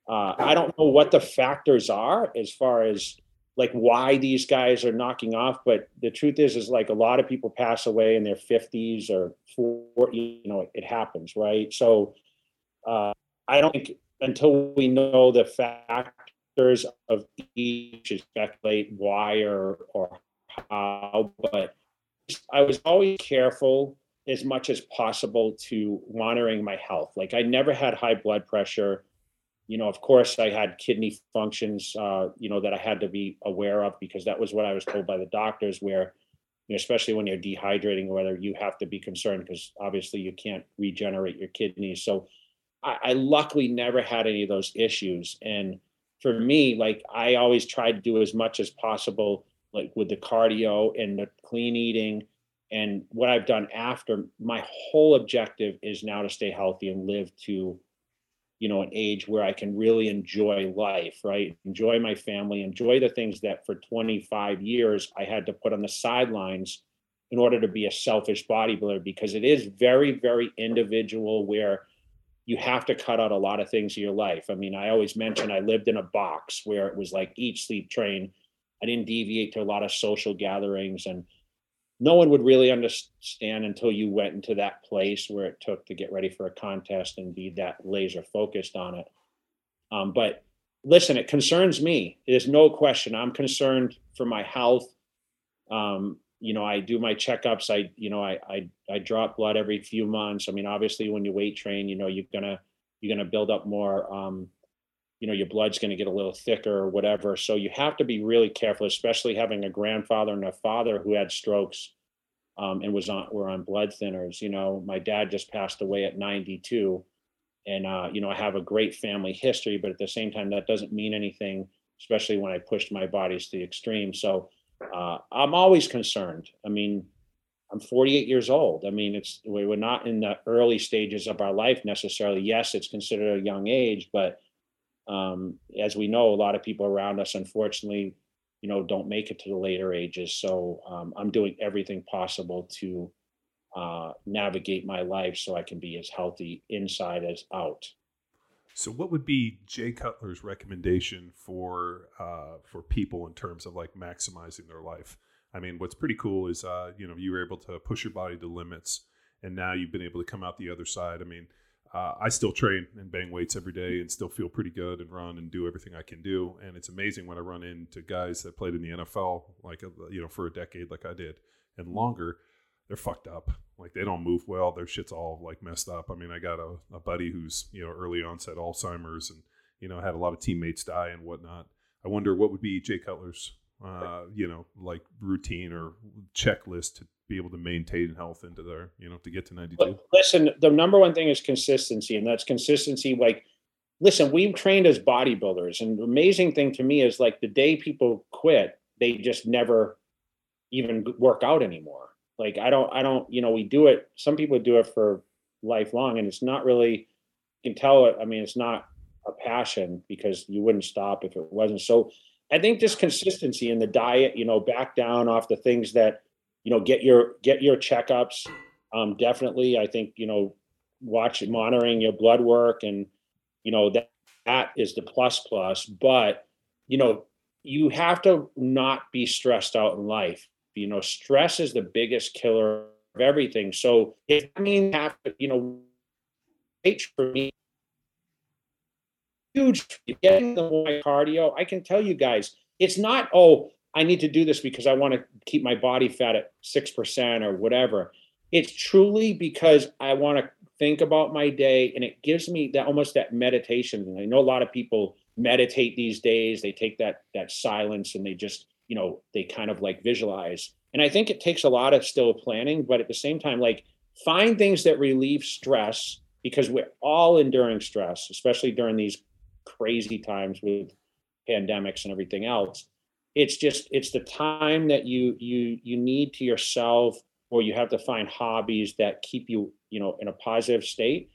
uh, I don't know what the factors are as far as like why these guys are knocking off but the truth is is like a lot of people pass away in their 50s or 40 you know it happens right? So uh, i don't think until we know the factors of each speculate why or or how but i was always careful as much as possible to monitoring my health. Like i never had high blood pressure you know, of course, I had kidney functions, uh, you know, that I had to be aware of because that was what I was told by the doctors. Where, you know, especially when you're dehydrating, whether you have to be concerned because obviously you can't regenerate your kidneys. So, I, I luckily never had any of those issues. And for me, like I always tried to do as much as possible, like with the cardio and the clean eating. And what I've done after, my whole objective is now to stay healthy and live to you know an age where i can really enjoy life right? Enjoy my family enjoy the things that for 25 years i had to put on the sidelines in order to be a selfish bodybuilder because it is very very individual where you have to cut out a lot of things in your life. I mean i always mention i lived in a box where it was like eat sleep train. I didn't deviate to a lot of social gatherings and no one would really understand until you went into that place where it took to get ready for a contest and be that laser focused on it. Um, but listen, it concerns me. There's no question. I'm concerned for my health. Um, you know, I do my checkups. I, you know, I, I, I drop blood every few months. I mean, obviously, when you weight train, you know, you're gonna you're gonna build up more. Um, you know, your blood's gonna get a little thicker or whatever. So you have to be really careful, especially having a grandfather and a father who had strokes um, and was on were on blood thinners. You know, my dad just passed away at 92, and uh, you know I have a great family history, but at the same time that doesn't mean anything, especially when I pushed my bodies to the extreme. So uh, I'm always concerned. I mean, I'm 48 years old. I mean, it's we're not in the early stages of our life necessarily. Yes, it's considered a young age, but um, as we know, a lot of people around us, unfortunately, you know don't make it to the later ages. So um, i'm doing everything possible to uh, navigate my life so i can be as healthy inside as out. So what would be jay cutler's recommendation for uh, for people in terms of like maximizing their life? I mean what's pretty cool is uh, you know you were able to push your body to limits and now you've been able to come out the other side. I mean uh, I still train and bang weights every day and still feel pretty good and run and do everything I can do. And it's amazing when I run into guys that played in the NFL, like, uh, you know, for a decade, like I did, and longer, they're fucked up. Like they don't move well. Their shit's all like messed up. I mean, I got a, a buddy who's, you know, early onset Alzheimer's and, you know, had a lot of teammates die and whatnot. I wonder what would be Jay Cutler's, uh, you know, like routine or checklist to be able to maintain health into there, you know, to get to 92? Listen, the number one thing is consistency, and that's consistency. Like, listen, we've trained as bodybuilders, and the amazing thing to me is like the day people quit, they just never even work out anymore. Like, I don't, I don't, you know, we do it. Some people do it for lifelong, and it's not really. You can tell it. I mean, it's not a passion because you wouldn't stop if it wasn't. So, I think this consistency in the diet, you know, back down off the things that you know, get your get your checkups. Um, definitely, I think you know, watch monitoring your blood work, and you know that that is the plus plus. But you know, you have to not be stressed out in life. You know, stress is the biggest killer of everything. So if I mean have to, you know, for me huge getting the cardio. I can tell you guys, it's not, oh, I need to do this because I want to keep my body fat at 6% or whatever. It's truly because I want to think about my day and it gives me that almost that meditation. And I know a lot of people meditate these days. They take that that silence and they just, you know, they kind of like visualize. And I think it takes a lot of still planning, but at the same time, like find things that relieve stress because we're all enduring stress, especially during these crazy times with pandemics and everything else it's just it's the time that you you you need to yourself or you have to find hobbies that keep you you know in a positive state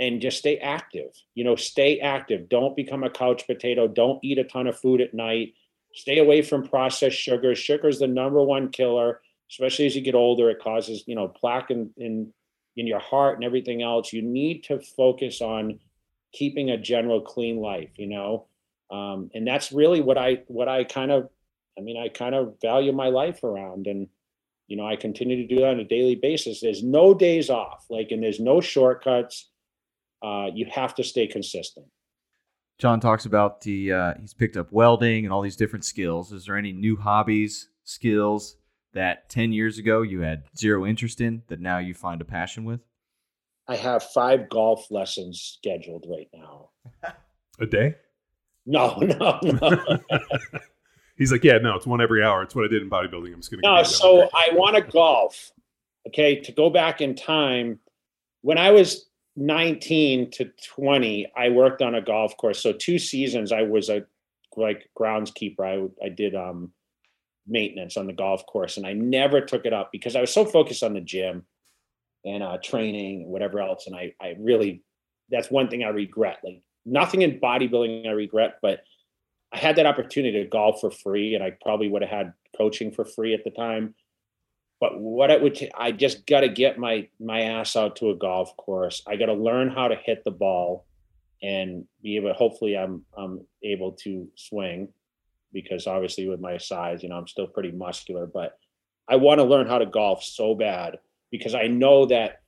and just stay active. You know stay active. Don't become a couch potato. Don't eat a ton of food at night. Stay away from processed sugars. Sugar is the number one killer especially as you get older. It causes you know plaque in, in in your heart and everything else. You need to focus on keeping a general clean life you know um, and that's really what i what i kind of i mean i kind of value my life around and you know i continue to do that on a daily basis. There's no days off like and there's no shortcuts. Uh, you have to stay consistent. John talks about the uh, he's picked up welding and all these different skills. Is there any new hobbies skills that 10 years ago you had zero interest in that now you find a passion with? I have five golf lessons scheduled right now. A day? No, no, no. He's like, yeah, no, it's one every hour. It's what I did in bodybuilding. I'm just gonna. No, so I want to golf. Okay, to go back in time, when I was 19 to 20, I worked on a golf course. So two seasons, I was a like groundskeeper. I I did um maintenance on the golf course, and I never took it up because I was so focused on the gym and uh, training and whatever else. And I, I really, that's one thing I regret. Like nothing in bodybuilding I regret, but I had that opportunity to golf for free, and I probably would have had coaching for free at the time. But what it would, t- I just got to get my my ass out to a golf course. I got to learn how to hit the ball, and be able. Hopefully, I'm I'm able to swing, because obviously with my size, you know, I'm still pretty muscular. But I want to learn how to golf so bad because I know that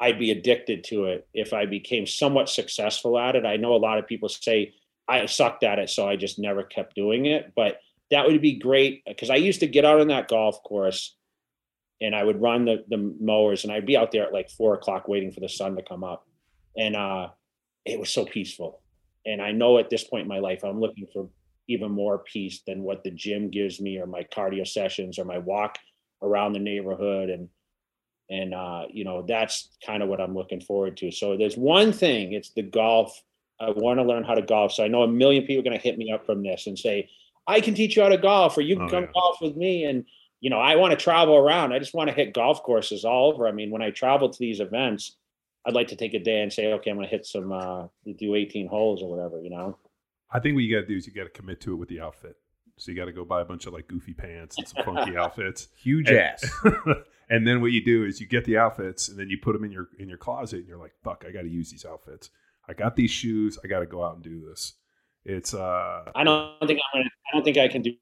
I'd be addicted to it if I became somewhat successful at it. I know a lot of people say I sucked at it, so I just never kept doing it. But that would be great because I used to get out on that golf course and I would run the, the mowers and I'd be out there at like four o'clock waiting for the sun to come up. And uh, it was so peaceful. And I know at this point in my life, I'm looking for even more peace than what the gym gives me or my cardio sessions or my walk around the neighborhood. And and uh, you know that's kind of what I'm looking forward to. So there's one thing, it's the golf. I want to learn how to golf. So I know a million people are going to hit me up from this and say, "I can teach you how to golf, or you can oh, come yeah. golf with me." And you know, I want to travel around. I just want to hit golf courses all over. I mean, when I travel to these events, I'd like to take a day and say, "Okay, I'm going to hit some, uh, do 18 holes or whatever." You know. I think what you got to do is you got to commit to it with the outfit. So you got to go buy a bunch of like goofy pants and some funky outfits. Huge and, ass. and then what you do is you get the outfits and then you put them in your in your closet and you're like, fuck, I got to use these outfits. I got these shoes. I got to go out and do this. It's uh. I don't think I'm gonna. I don't think I can do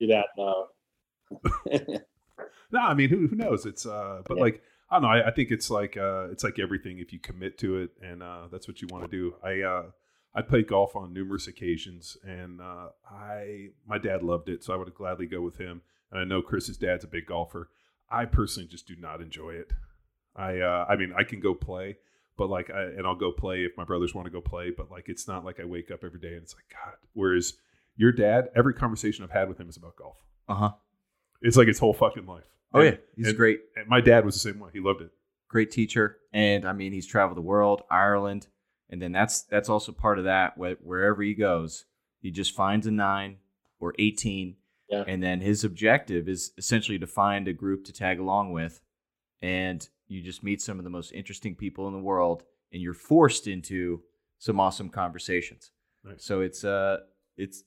do that. No. no, I mean, who who knows? It's uh, but yeah. like. I don't know. I, I, think it's like uh, it's like everything. If you commit to it, and uh, that's what you want to do. I uh, I played golf on numerous occasions, and uh, I my dad loved it, so I would gladly go with him. And I know Chris's dad's a big golfer. I personally just do not enjoy it. I uh, I mean, I can go play, but like, I, and I'll go play if my brothers want to go play. But like, it's not like I wake up every day and it's like God. Whereas your dad, every conversation I've had with him is about golf. Uh huh. It's like his whole fucking life. Oh and, yeah, he's and, great. And my dad was the same way. He loved it. Great teacher, and I mean, he's traveled the world, Ireland, and then that's that's also part of that. Wherever he goes, he just finds a nine or eighteen, yeah. and then his objective is essentially to find a group to tag along with, and you just meet some of the most interesting people in the world, and you're forced into some awesome conversations. Nice. So it's uh it's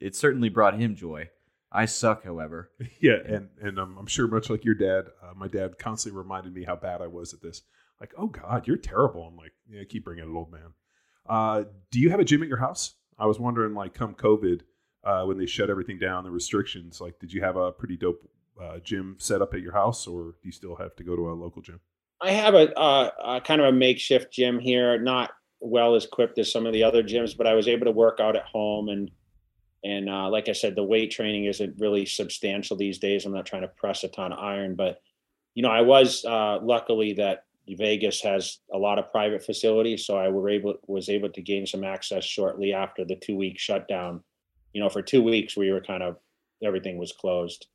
it certainly brought him joy. I suck, however. Yeah, and and um, I'm sure much like your dad, uh, my dad constantly reminded me how bad I was at this. Like, oh God, you're terrible. I'm like, yeah, keep bringing it, old man. Uh, do you have a gym at your house? I was wondering, like, come COVID, uh, when they shut everything down, the restrictions, like, did you have a pretty dope uh, gym set up at your house, or do you still have to go to a local gym? I have a, uh, a kind of a makeshift gym here, not well as equipped as some of the other gyms, but I was able to work out at home and and uh, like I said, the weight training isn't really substantial these days. I'm not trying to press a ton of iron, but you know, I was uh, luckily that Vegas has a lot of private facilities, so I were able was able to gain some access shortly after the two week shutdown. You know, for two weeks we were kind of everything was closed,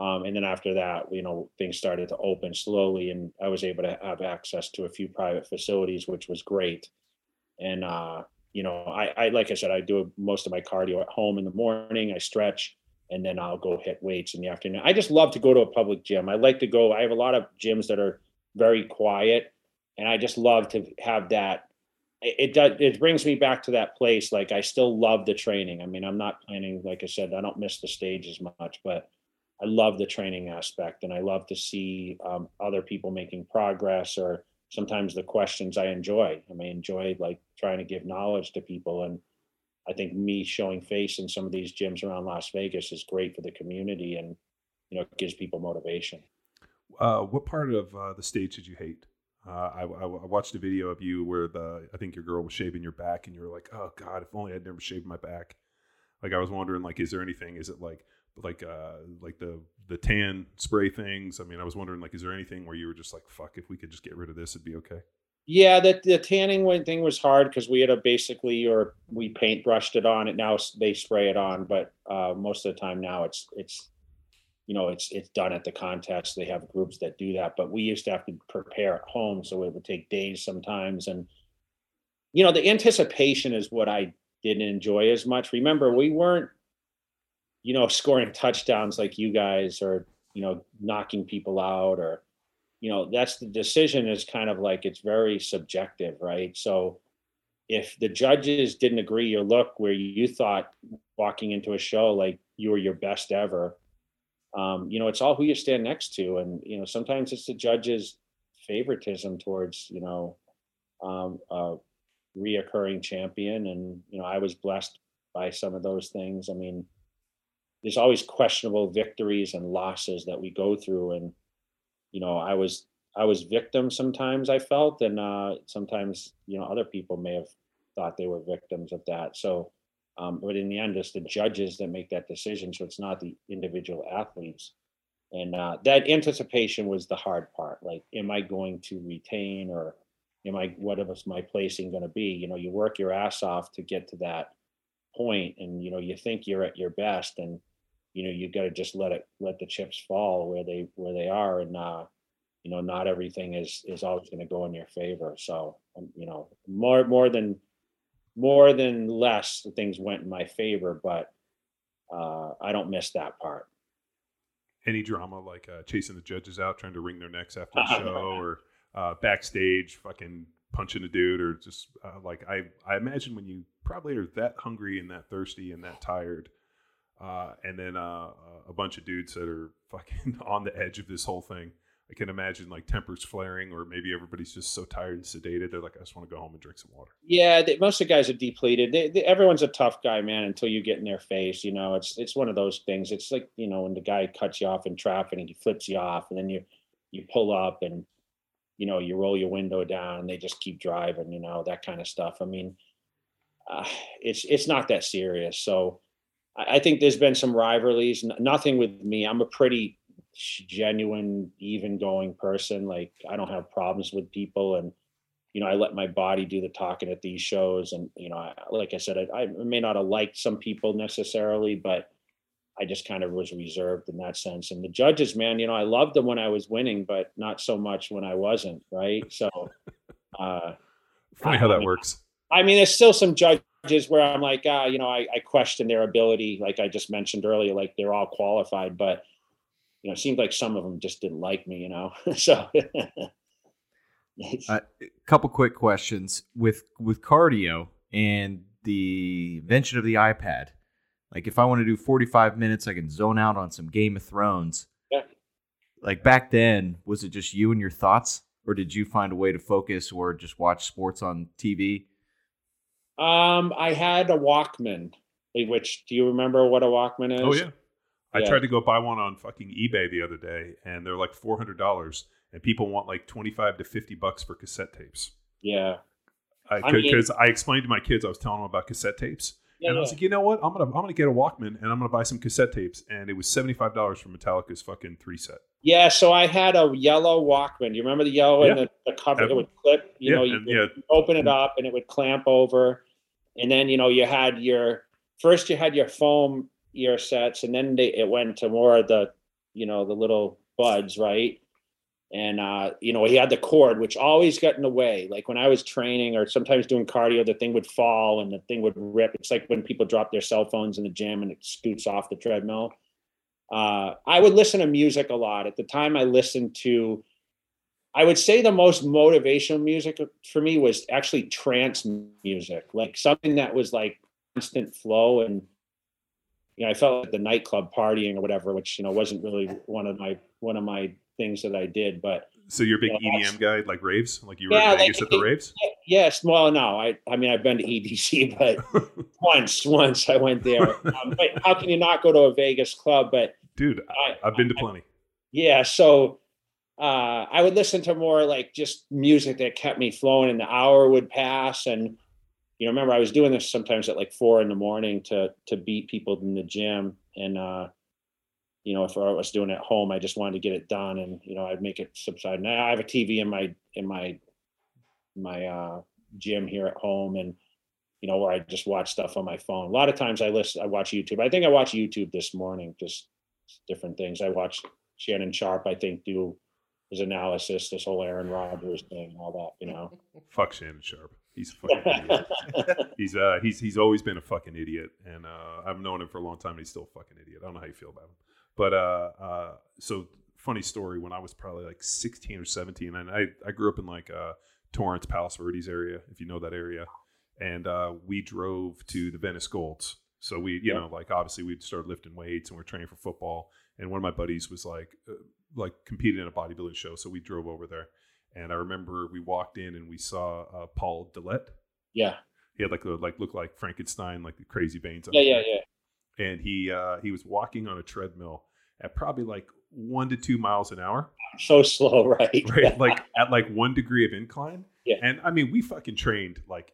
um, and then after that, you know, things started to open slowly, and I was able to have access to a few private facilities, which was great. And uh, you know, I, I like I said, I do most of my cardio at home in the morning. I stretch, and then I'll go hit weights in the afternoon. I just love to go to a public gym. I like to go. I have a lot of gyms that are very quiet, and I just love to have that. It, does. It brings me back to that place. Like I still love the training. I mean, I'm not planning. Like I said, I don't miss the stage as much, but I love the training aspect, and I love to see um, other people making progress or sometimes the questions I enjoy. I mean, enjoy like trying to give knowledge to people. And I think me showing face in some of these gyms around Las Vegas is great for the community and, you know, it gives people motivation. Uh, what part of uh, the stage did you hate? Uh, I, I, watched a video of you where the I think your girl was shaving your back, and you were like, "Oh God, if only I'd never shaved my back." Like I was wondering, like, is there anything? Is it like like uh like the the tan spray things. I mean, I was wondering like, is there anything where you were just like, fuck, if we could just get rid of this, it'd be okay. Yeah, that the tanning thing was hard because we had to basically or we paint brushed it on. It now they spray it on, but uh, most of the time now it's it's you know it's it's done at the contest. They have groups that do that, but we used to have to prepare at home, so it would take days sometimes. And you know, the anticipation is what I didn't enjoy as much. Remember, we weren't you know, scoring touchdowns like you guys or, you know, knocking people out or, you know, that's the decision is kind of like it's very subjective, right? So if the judges didn't agree your look where you thought walking into a show like you were your best ever, um, you know, it's all who you stand next to. And, you know, sometimes it's the judges' favoritism towards, you know, um, a reoccurring champion. And, you know, I was blessed by some of those things. I mean, there's always questionable victories and losses that we go through and you know i was i was victim sometimes i felt and uh sometimes you know other people may have thought they were victims of that so um but in the end it's the judges that make that decision so it's not the individual athletes. And uh that anticipation was the hard part like am i going to retain or am i what is my placing going to be? You know you work your ass off to get to that point and you know you think you're at your best and you know you've got to just let it let the chips fall where they where they are and uh you know not everything is is always going to go in your favor. So um, you know more more than more than less things went in my favor but uh i don't miss that part any drama like uh, chasing the judges out trying to wring their necks after the show or uh, backstage fucking punching a dude or just uh, like i i imagine when you probably are that hungry and that thirsty and that tired uh, and then uh, a bunch of dudes that are fucking on the edge of this whole thing. I can imagine like tempers flaring, or maybe everybody's just so tired and sedated. They're like, I just want to go home and drink some water. Yeah, they, most of the guys are depleted. They, they, everyone's a tough guy, man. Until you get in their face, you know, it's it's one of those things. It's like you know when the guy cuts you off in traffic and he flips you off, and then you you pull up and you know you roll your window down, and they just keep driving. You know that kind of stuff. I mean, uh, it's it's not that serious. So I think there's been some rivalries. Nothing with me. I'm a pretty genuine, even going person. Like I don't have problems with people, and you know I let my body do the talking at these shows. And you know, I, like I said, I, I may not have liked some people necessarily, but I just kind of was reserved in that sense. And the judges, man, you know, I loved them when I was winning, but not so much when I wasn't. Right. So, uh, funny how that works. I mean, there's still some judges where I'm like, ah, you know, I, I question their ability. Like I just mentioned earlier, like they're all qualified, but you know, it seemed like some of them just didn't like me, you know. so a couple quick questions with with cardio and the invention of the iPad. Like if I want to do 45 minutes, I can zone out on some Game of Thrones. Yeah. Like back then, was it just you and your thoughts, or did you find a way to focus, or just watch sports on TV? Um, I had a Walkman. Which do you remember what a Walkman is? Oh yeah. I Yeah. tried to go buy one on fucking eBay the other day, and they're like four hundred dollars, and people want like twenty five to fifty bucks for cassette tapes. Yeah. I Because mean- I, explained to my kids, I was telling them about cassette tapes, Yeah, and I was yeah. like, you know what, I'm gonna I'm gonna get a Walkman, and I'm gonna buy some cassette tapes, and it was seventy five dollars for Metallica's fucking three set. Yeah, so I had a yellow Walkman. Do You remember the yellow and the, the cover? It would clip. You know, you and, open it mm-hmm. up and it would clamp over, and then you know you had your first you had your foam ear sets, and then they, it went to more of the you know the little buds, right? And uh, you know he had the cord, which always got in the way. Like when I was training or sometimes doing cardio, the thing would fall and the thing would rip. It's like when people drop their cell phones in the gym and it scoots off the treadmill uh, I would listen to music a lot. At the time, I listened to, I would say the most motivational music for me was actually trance music, like something that was like constant flow. And, you know, I felt like the nightclub partying or whatever, which, you know, wasn't really one of my, one of my things that I did. But So you're a big Yeah, that's- EDM guy, like raves, like you were Yeah, in Vegas like- at the raves. yes, well, no, I, I mean, I've been to EDC, but once, once I went there. Um, but how can you not go to a Vegas club? But Dude, I, I've been to plenty. Yeah, so uh, I would listen to more like just music that kept me flowing, and the hour would pass. And you know, remember I was doing this sometimes at like four in the morning to to beat people in the gym. And uh, you know, if I was doing it at home, I just wanted to get it done, and you know, I'd make it subside. Now I have a TV in my in my my uh, gym here at home, and you know, where I just watch stuff on my phone. A lot of times I listen, I watch YouTube. I think I watched YouTube this morning, just different things. I watched Shannon Sharpe, I think, do his analysis, this whole Aaron Rodgers thing, all that, you know. Fuck Shannon Sharpe. He's a fucking idiot. He's uh he's he's always been a fucking idiot, and uh, I've known him for a long time. and He's still a fucking idiot. I don't know how you feel about him, but uh, uh, so funny story. When I was probably like sixteen or seventeen, and I I grew up in like uh Torrance, Palos Verdes area, if you know that area, and uh, we drove to the Venice Golds. So we, you Yeah. know, like obviously we'd start lifting weights and we're training for football. And one of my buddies was like, uh, like competed in a bodybuilding show, so we drove over there. And I remember we walked in and we saw uh, Paul Dillett. yeah. He had like a like looked like Frankenstein, like the crazy veins. Yeah, yeah, yeah. And he uh, he was walking on a treadmill at probably like one to two miles an hour, So slow, right? right? like at like one degree of incline. Yeah. And I mean, we fucking trained like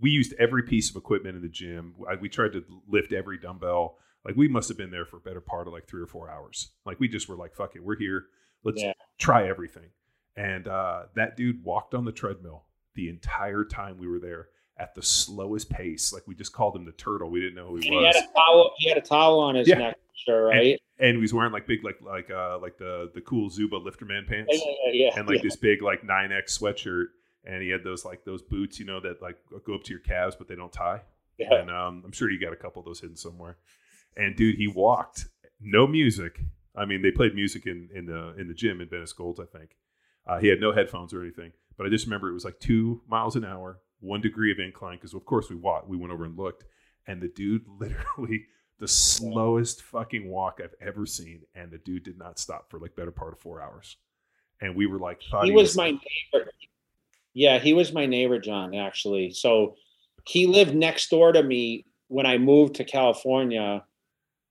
we used every piece of equipment in the gym. I, we tried to lift every dumbbell. Like we must have been there for a better part of like three or four hours. Like we just were like, fuck it, we're here. Let's Yeah. try everything. And uh, that dude walked on the treadmill the entire time we were there at the slowest pace. Like we just called him the turtle. We didn't know who he he was. had a towel. He had a towel on his Yeah. neck, sure, right? and he was wearing like big like like uh like the the cool Zuba lifterman pants Yeah, yeah, yeah, and like this big like 9x sweatshirt and he had those like those boots you know that like go up to your calves but they don't tie Yeah. and um I'm sure you got a couple of those hidden somewhere and dude he walked no music I mean they played music in in the in the gym in Venice Golds I think uh, he had no headphones or anything but I just remember it was like two miles an hour one degree of incline because of course we walked we went over and looked and the dude literally the slowest fucking walk I've ever seen, and the dude did not stop for like better part of four hours. And we were like, thought he was my neighbor. Yeah, he was my neighbor, John, actually. So he lived next door to me when I moved to California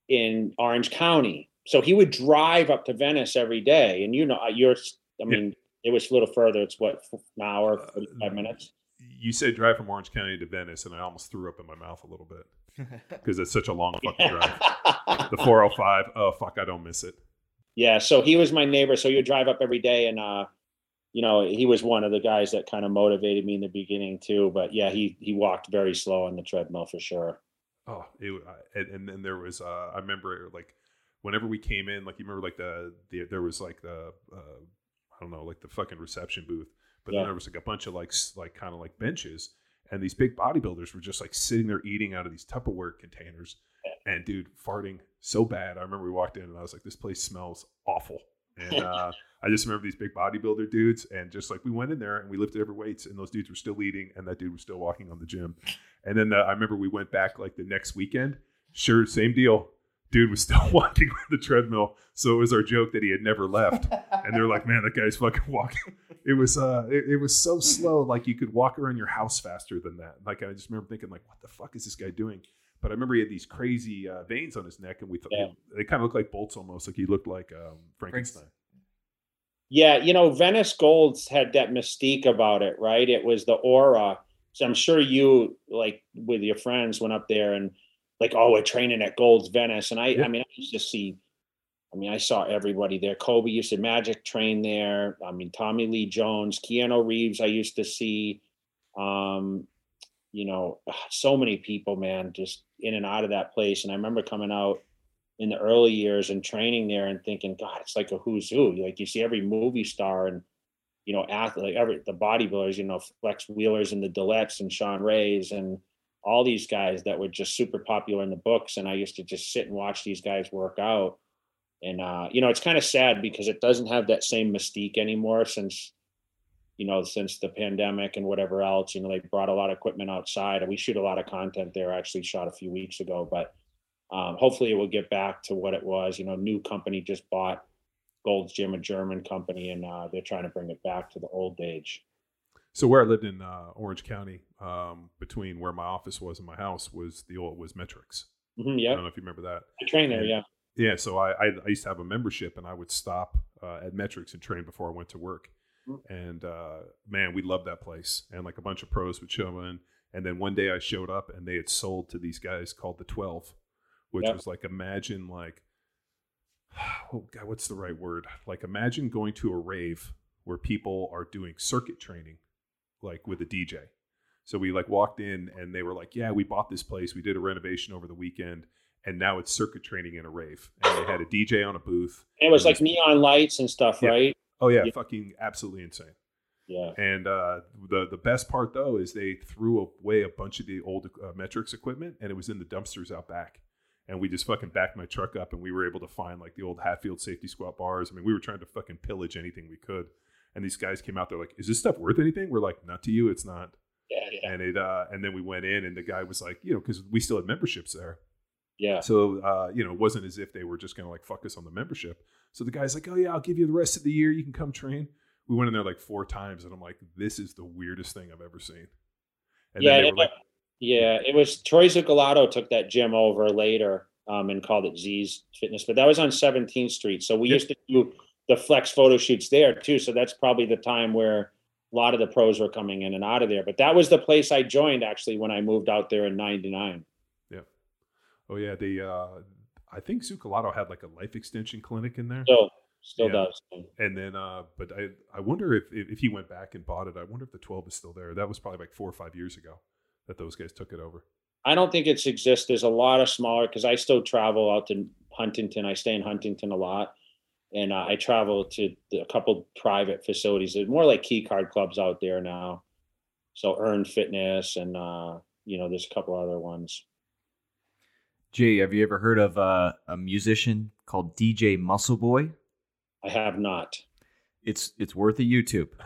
in Orange County. So he would drive up to Venice every day. And you know, you're, I mean, it was a little further. It's what, an hour, 45 minutes? You said drive from Orange County to Venice, and I almost threw up in my mouth a little bit because it's such a long fucking drive. The 405, oh fuck, I don't miss it. yeah. So he was my neighbor. So he would drive up every day. And, uh, you know, he was one of the guys that kind of motivated me in the beginning too. But yeah, he he walked very slow on the treadmill for sure. Oh, it, and, and then there was, uh, I remember like whenever we came in, like you remember like the, the there was like the, uh, I don't know, like the fucking reception booth, but Yeah. then there was like a bunch of like, like kind of like benches and these big bodybuilders were just like sitting there eating out of these Tupperware containers and dude farting so bad. I remember we walked in and I was like, this place smells awful. And, uh, I just remember these big bodybuilder dudes, and just like we went in there and we lifted every weights, and those dudes were still eating, and that dude was still walking on the gym. And then uh, I remember we went back like the next weekend, Sure, same deal. Dude was still walking on the treadmill, so it was our joke that he had never left. And they're like, "Man, that guy's fucking walking." It was uh, it, it was so slow, like you could walk around your house faster than that. Like I just remember thinking, like, "What the fuck is this guy doing?" But I remember he had these crazy uh, veins on his neck, and we thought Yeah. they kind of looked like bolts almost. Like he looked like um, Frankenstein. Yeah, you know, Venice Golds had that mystique about it, right? It was the aura. So I'm sure you, like, with your friends, went up there and, like, oh, we're training at Golds Venice, and I, Yeah. I mean, I used to see. I mean, I saw everybody there. Kobe used to magic train there. I mean, Tommy Lee Jones, Keanu Reeves. I used to see. Um, you know, so many people, man, just in and out of that place. And I remember coming out in the early years and training there and thinking, God, it's like a who's who. Like you see every movie star and you know, athlete, like every the bodybuilders, you know, Flex Wheelers and the Dilletts and Shawn Rays and all these guys that were just super popular in the books. And I used to just sit and watch these guys work out. And uh, you know, it's kind of sad because it doesn't have that same mystique anymore since you know, since the pandemic and whatever else, you know, they brought a lot of equipment outside and we shoot a lot of content there. I actually shot a few weeks ago, but um, hopefully it will get back to what it was. You know, new company just bought Gold's Gym, a German company, and uh, they're trying to bring it back to the old age. So where I lived in uh, Orange County, um, between where my office was and my house was the old was Metrics. hmm I don't know if you remember that. I train there. Yeah, Yeah, so I, I I used to have a membership, and I would stop uh, at Metrics and train before I went to work. Mm. And uh, man, we loved that place. And like a bunch of pros would show in, and then one day I showed up, and they had sold to these guys called the Twelve, which Yep. was like imagine like, oh god, what's the right word? Like imagine going to a rave where people are doing circuit training, like with a DJ. So we like walked in, and they were like, "Yeah, we bought this place. We did a renovation over the weekend." and now it's circuit training in a rave. And they had a DJ on a booth. And it was It like was- neon lights and stuff, Yeah. right? Oh yeah, Yeah. fucking absolutely insane. Yeah, And uh, the the best part though is they threw away a bunch of the old uh, metrics equipment, and it was in the dumpsters out back. And we just fucking backed my truck up, and we were able to find like the old Hatfield safety squat bars. I mean, we were trying to fucking pillage anything we could. And these guys came out there like, "Is this stuff worth anything?" We're like, "Not to you, it's not." yeah, yeah, And it uh, and then we went in, and the guy was like, you know, because we still had memberships there. yeah. So, uh, you know, it wasn't as if they were just going to like fuck us on the membership. So the guy's like, oh, yeah, I'll give you the rest of the year. You can come train. We went in there like four times and I'm like, this is the weirdest thing I've ever seen. And yeah, it- like, yeah. It was Troy Zuccolotto took that gym over later um, and called it Z's Fitness, but that was on 17th Street. So we Yep. used to do the flex photo shoots there too. So that's probably the time where a lot of the pros were coming in and out of there. But that was the place I joined actually when I moved out there in '99. Yeah. oh, yeah, the, uh, I think Zuccolotto had like a life extension clinic in there. Still, still Yeah. does. And then, uh, but I, I wonder if, if, if he went back and bought it, I wonder if the 12 is still there. That was probably like four or five years ago that those guys took it over. I don't think it's exists. There's a lot of smaller because I still travel out to Huntington. I stay in Huntington a lot, and uh, I travel to a couple private facilities. There's more like key card clubs out there now. So Earn Fitness, and uh, you know, there's a couple other ones. Jay, have you ever heard of uh, a musician called DJ Muscle Boy? I have not. It's it's worth a YouTube.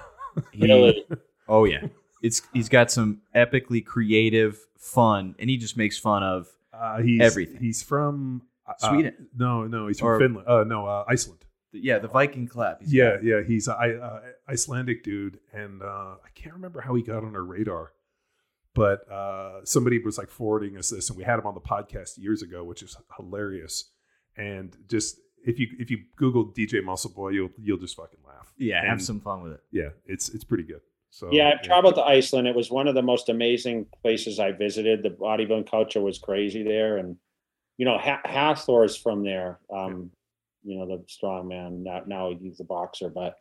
He- Really? Oh yeah, it's he's got some epically creative fun, and he just makes fun of Uh, he's, Everything. He's from uh, Sweden. no, no, he's from Or- Finland. Uh, no, uh, Iceland. Yeah the Viking clap. He's yeah, got- yeah, he's a I, uh, Icelandic dude, and uh, I can't remember how he got on our radar, but uh, somebody was like forwarding us this, and we had him on the podcast years ago, which is hilarious. And just if you if you Google DJ Muscle Boy, you'll you'll just fucking laugh. yeah. Have some fun with it. Yeah, it's it's pretty good. So yeah, I've traveled to Iceland. It was one of the most amazing places I visited. The bodybuilding culture was crazy there, and you know, ha- Hafthor is from there. Um, You know, the strong man. Now, now he's a boxer, but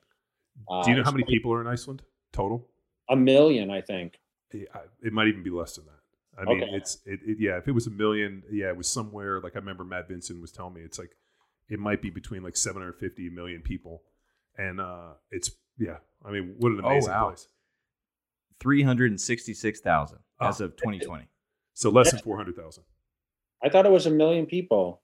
uh, Do you know how many it's people are in Iceland total? A million, I think. Yeah, It might even be less than that. I mean, Okay. it's it, it. Yeah, if it was a million, yeah, it was somewhere. Like I remember Matt Vincent was telling me, it's like it might be between like 750 million people, and uh it's yeah. I mean, what an Oh, amazing wow. place. Three hundred and sixty-six thousand as Oh. of twenty twenty. So less than 400,000. I thought it was a million people.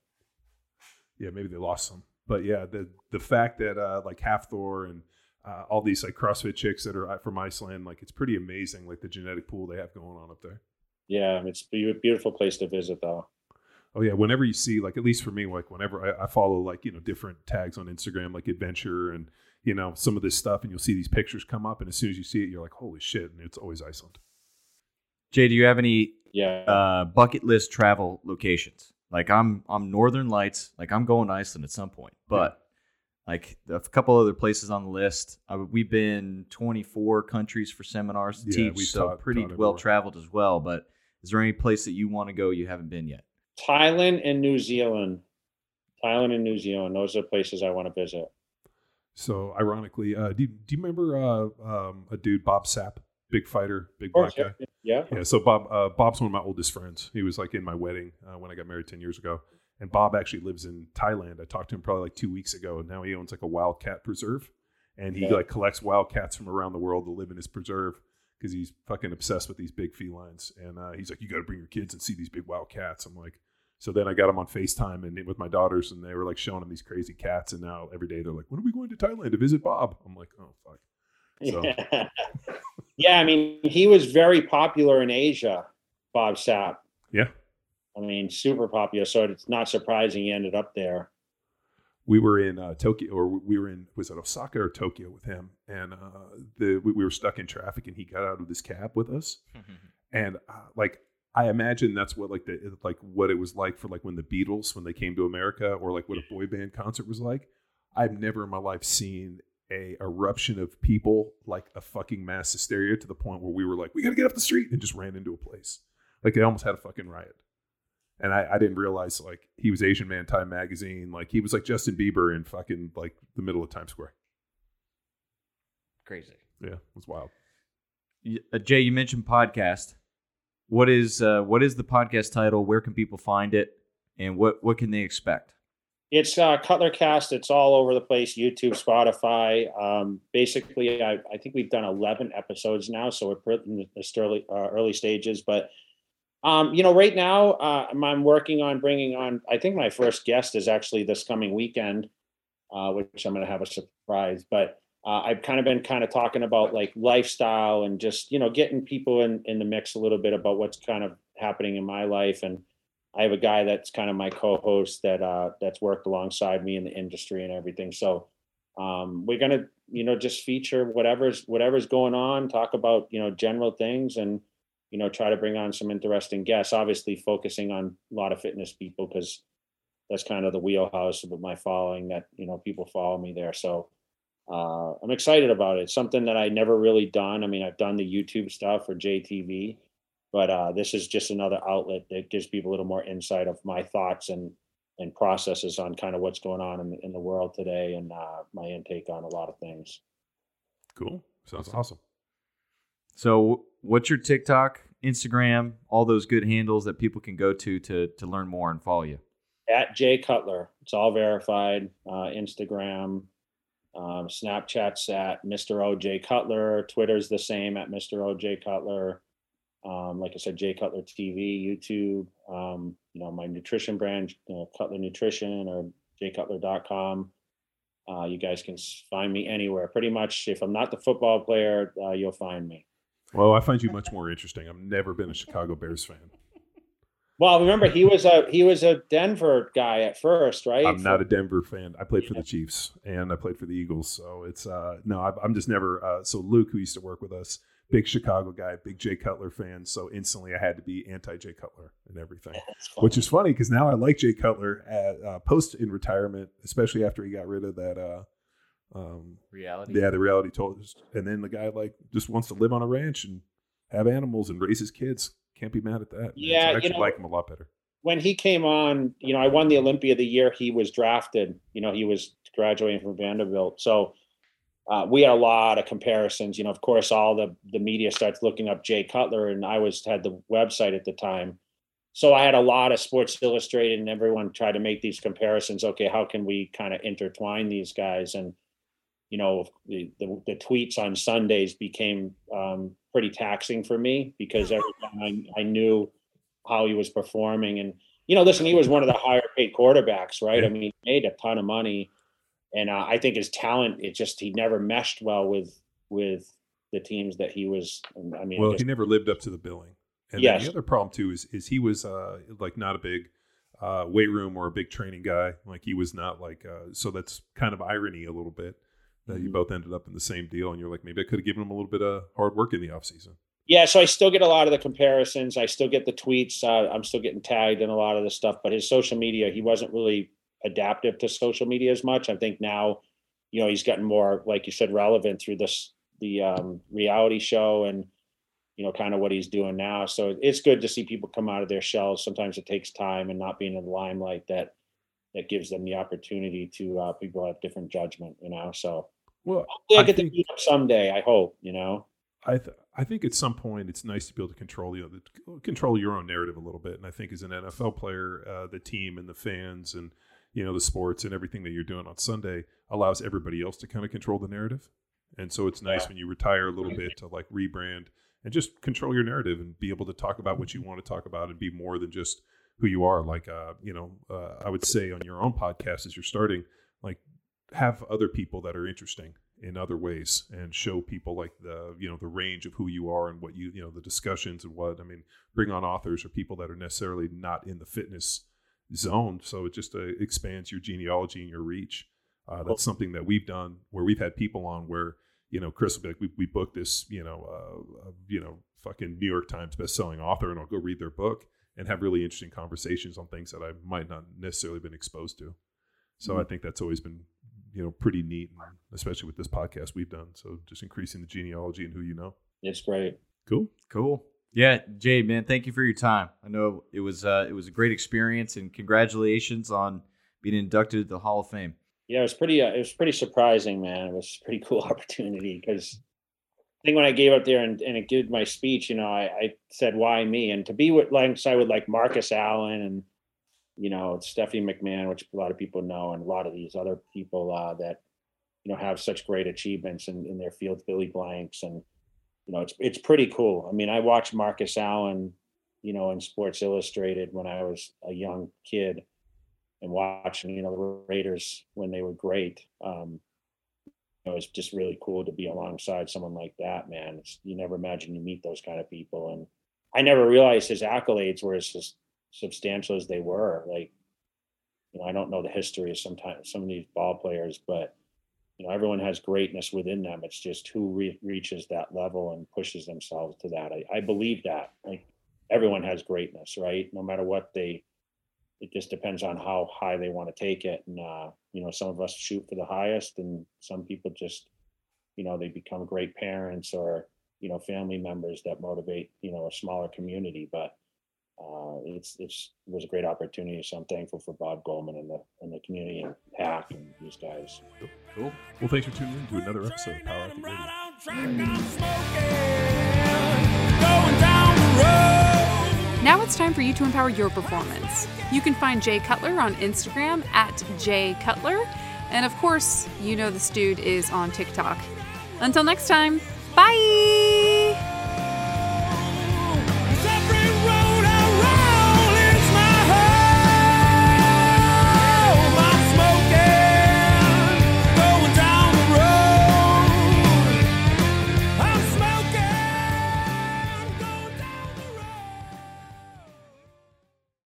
Yeah, maybe they lost some, but yeah, the the fact that uh like Hafthor and uh, all these like CrossFit chicks that are uh, from Iceland, like it's pretty amazing, like the genetic pool they have going on up there. Yeah, it's a beautiful place to visit, though. Oh yeah, whenever you see like at least for me, like whenever I, I follow like you know different tags on Instagram, like adventure and you know some of this stuff, and you'll see these pictures come up, and as soon as you see it, you're like, holy shit! And it's always Iceland. Jay, do you have any Yeah. uh, bucket list travel locations? Like I'm, I'm Northern Lights. Like I'm going to Iceland at some point, but like a couple other places on the list. Uh, we've been 24 countries for seminars to Yeah, teach, we've so taught- pretty taught well traveled as well. But is there any place that you want to go you haven't been yet? Thailand and New Zealand. Thailand and New Zealand. Those are places I want to visit. So ironically, uh, do you, do you remember uh, um, a dude Bob Sapp, big fighter, big course, black yeah. guy? yeah. Yeah, so Bob uh, Bob's one of my oldest friends. He was like in my wedding uh, when I got married ten years ago, and Bob actually lives in Thailand. I talked to him probably like two weeks ago, and now he owns like a wildcat preserve, and he like collects wildcats from around the world to live in his preserve because he's fucking obsessed with these big felines. And uh, he's like, you got to bring your kids and see these big wild cats. I'm like. So then I got him on FaceTime and with my daughters, and they were like showing him these crazy cats. And now every day they're like, "When are we going to Thailand to visit Bob?" I'm like, "Oh fuck." So- Yeah. yeah, I mean, he was very popular in Asia, Bob Sapp. Yeah. I mean, super popular. So it's not surprising he ended up there. we were in uh, Tokyo, or we were in was it Osaka or Tokyo with him, and uh, the we, we were stuck in traffic, and he got out of his cab with us, and uh, like I imagine that's what like the like what it was like for like when the Beatles when they came to America, or like what a boy band concert was like. I've never in my life seen a eruption of people like a fucking mass hysteria to the point where we were like, we got to get off the street, and just ran into a place. Like they almost had a fucking riot. And I, I didn't realize like he was Asian Man Time magazine. Like he was like Justin Bieber in fucking like the middle of Times Square. Crazy. Yeah, it was wild. Y- Uh, Jay, you mentioned podcast. What is uh, what is the podcast title? Where can people find it? And what what can they expect? It's uh, Cutler Cast. It's all over the place YouTube, Spotify. Um, basically, I, I think we've done 11 episodes now. So we're in the early, uh, early stages. But, um, you know, right now uh, I'm, working on bringing on, I think my first guest is actually this coming weekend, uh, which I'm going to have a surprise. But uh, I've kind of been kind of talking about like lifestyle and just, you know, getting people in, in the mix a little bit about what's kind of happening in my life. And, I have a guy that's kind of my co-host that uh, that's worked alongside me in the industry and everything. So um, we're gonna, you know, just feature whatever's whatever's going on, talk about you know general things, and you know try to bring on some interesting guests. Obviously, focusing on a lot of fitness people because that's kind of the wheelhouse of my following. That you know people follow me there. So uh, I'm excited about it. It's something that I never really done. I mean, I've done the YouTube stuff for JTV but uh, this is just another outlet that gives people a little more insight of my thoughts and and processes on kind of what's going on in the, in the world today and uh, my intake on a lot of things. Cool. Sounds awesome. So, what's your TikTok, Instagram, all those good handles that people can go to to to learn more and follow you? At Jay Cutler, it's all verified. Uh, Instagram, um, Snapchat's at Mr. OJ Cutler. Twitter's the same at Mr. OJ Cutler. Um, like I said, Jay Cutler TV, YouTube. Um, you know my nutrition brand, you know, Cutler Nutrition or jcutler.com. Uh, you guys can find me anywhere. Pretty much, if I'm not the football player, uh, you'll find me. Well, I find you much more interesting. I've never been a Chicago Bears fan. Well, remember he was a he was a Denver guy at first, right? I'm not a Denver fan. I played for the Chiefs and I played for the Eagles. So it's uh no, I, I'm just never. Uh, so Luke, who used to work with us, big Chicago guy, big Jay Cutler fan. So instantly, I had to be anti Jay Cutler and everything. Which is funny because now I like Jay Cutler at uh, post in retirement, especially after he got rid of that. Uh, um, Reality. yeah, the reality told us, and then the guy like just wants to live on a ranch and have animals and raise his kids. Can't be mad at that. Yeah, so I you know- like him a lot better. when he came on, you know, I won the Olympia the year he was drafted. You know, he was graduating from Vanderbilt. So uh, we had a lot of comparisons. You know, of course, all the the media starts looking up Jay Cutler, and I was had the website at the time. So I had a lot of Sports Illustrated, and everyone tried to make these comparisons. Okay, how can we kind of intertwine these guys? And you know, the, the the tweets on Sundays became um, pretty taxing for me because every time I, I knew how he was performing. And, you know, listen, he was one of the higher paid quarterbacks, right? Yeah. I mean, he made a ton of money. And uh, I think his talent, it just, he never meshed well with, with the teams that he was. I mean, Well, guess- he never lived up to the billing. And Yes. the other problem too is is he was uh, like not a big uh, weight room or a big training guy. Like he was not like uh, so. That's kind of irony a little bit that you Mhm. both ended up in the same deal, and you're like maybe I could have given him a little bit of hard work in the off season. Yeah, so I still get a lot of the comparisons. I still get the tweets. Uh, I'm still getting tagged in a lot of the stuff, but his social media, he wasn't really adaptive to social media as much. I think now, you know, he's gotten more, like you said, relevant through this the um, reality show and you know, kind of what he's doing now. So it's good to see people come out of their shells. Sometimes it takes time and not being in the limelight that that gives them the opportunity to uh, people have different judgment, you know. So Well, hopefully I I get to think- meet him someday. I hope, you know. I th- I think at some point it's nice to be able to control you know, control your own narrative a little bit. And I think as an NFL player, uh, the team and the fans and you know the sports and everything that you're doing on Sunday allows everybody else to kind of control the narrative. And so it's nice Yeah. when you retire a little bit to like rebrand and just control your narrative and be able to talk about what you want to talk about and be more than just who you are. Like uh, you know, uh, I would say on your own podcast as you're starting, like have other people that are interesting in other ways and show people like the you know the range of who you are and what you you know the discussions and what I mean bring on authors or people that are necessarily not in the fitness zone so it just uh, expands your genealogy and your reach. Uh, that's something that we've done where we've had people on where you know Chris will be like we, we booked this you know uh, uh, you know fucking New York Times best-selling author and I'll go read their book and have really interesting conversations on things that I might not necessarily been exposed to. So I think that's always been you know pretty neat and especially with this podcast we've done so just increasing the genealogy and who you know. It's great. cool. Cool. Yeah, Jay, man, thank you for your time. I know it was uh, it was a great experience, and congratulations on being inducted to the Hall of Fame. Yeah, it was pretty. Uh, it was pretty surprising, man. It was a pretty cool opportunity because I think when I gave up there and, and it did my speech, you know, I, I said, "Why me?" And to be with alongside with like Marcus Allen and you know Stephanie McMahon, which a lot of people know, and a lot of these other people uh, that you know have such great achievements in, in their field, Billy Blanks, and you know, it's it's pretty cool. I mean, I watched Marcus Allen, you know, in Sports Illustrated when I was a young kid and watching, you know, the Raiders when they were great. Um, know, it's just really cool to be alongside someone like that, man. It's, you never imagine you meet those kind of people. And I never realized his accolades were as as substantial as they were. Like, you know, I don't know the history of sometimes some of these ball players, but you know, everyone has greatness within them. It's just who re- reaches that level and pushes themselves to that. I, I believe that. Like everyone has greatness, right? No matter what they it just depends on how high they want to take it. And uh, you know, some of us shoot for the highest, and some people just, you know, they become great parents or you know, family members that motivate you know a smaller community. But uh, it's it's it was a great opportunity. So I'm thankful for Bob Goldman and the and the community and Hack and these guys. Cool. well thanks for tuning in to another episode of power athlete radio Now it's time for you to empower your performance. You can find Jay Cutler on Instagram at Jay Cutler. And of course, you know this dude is on TikTok. Until next time, bye!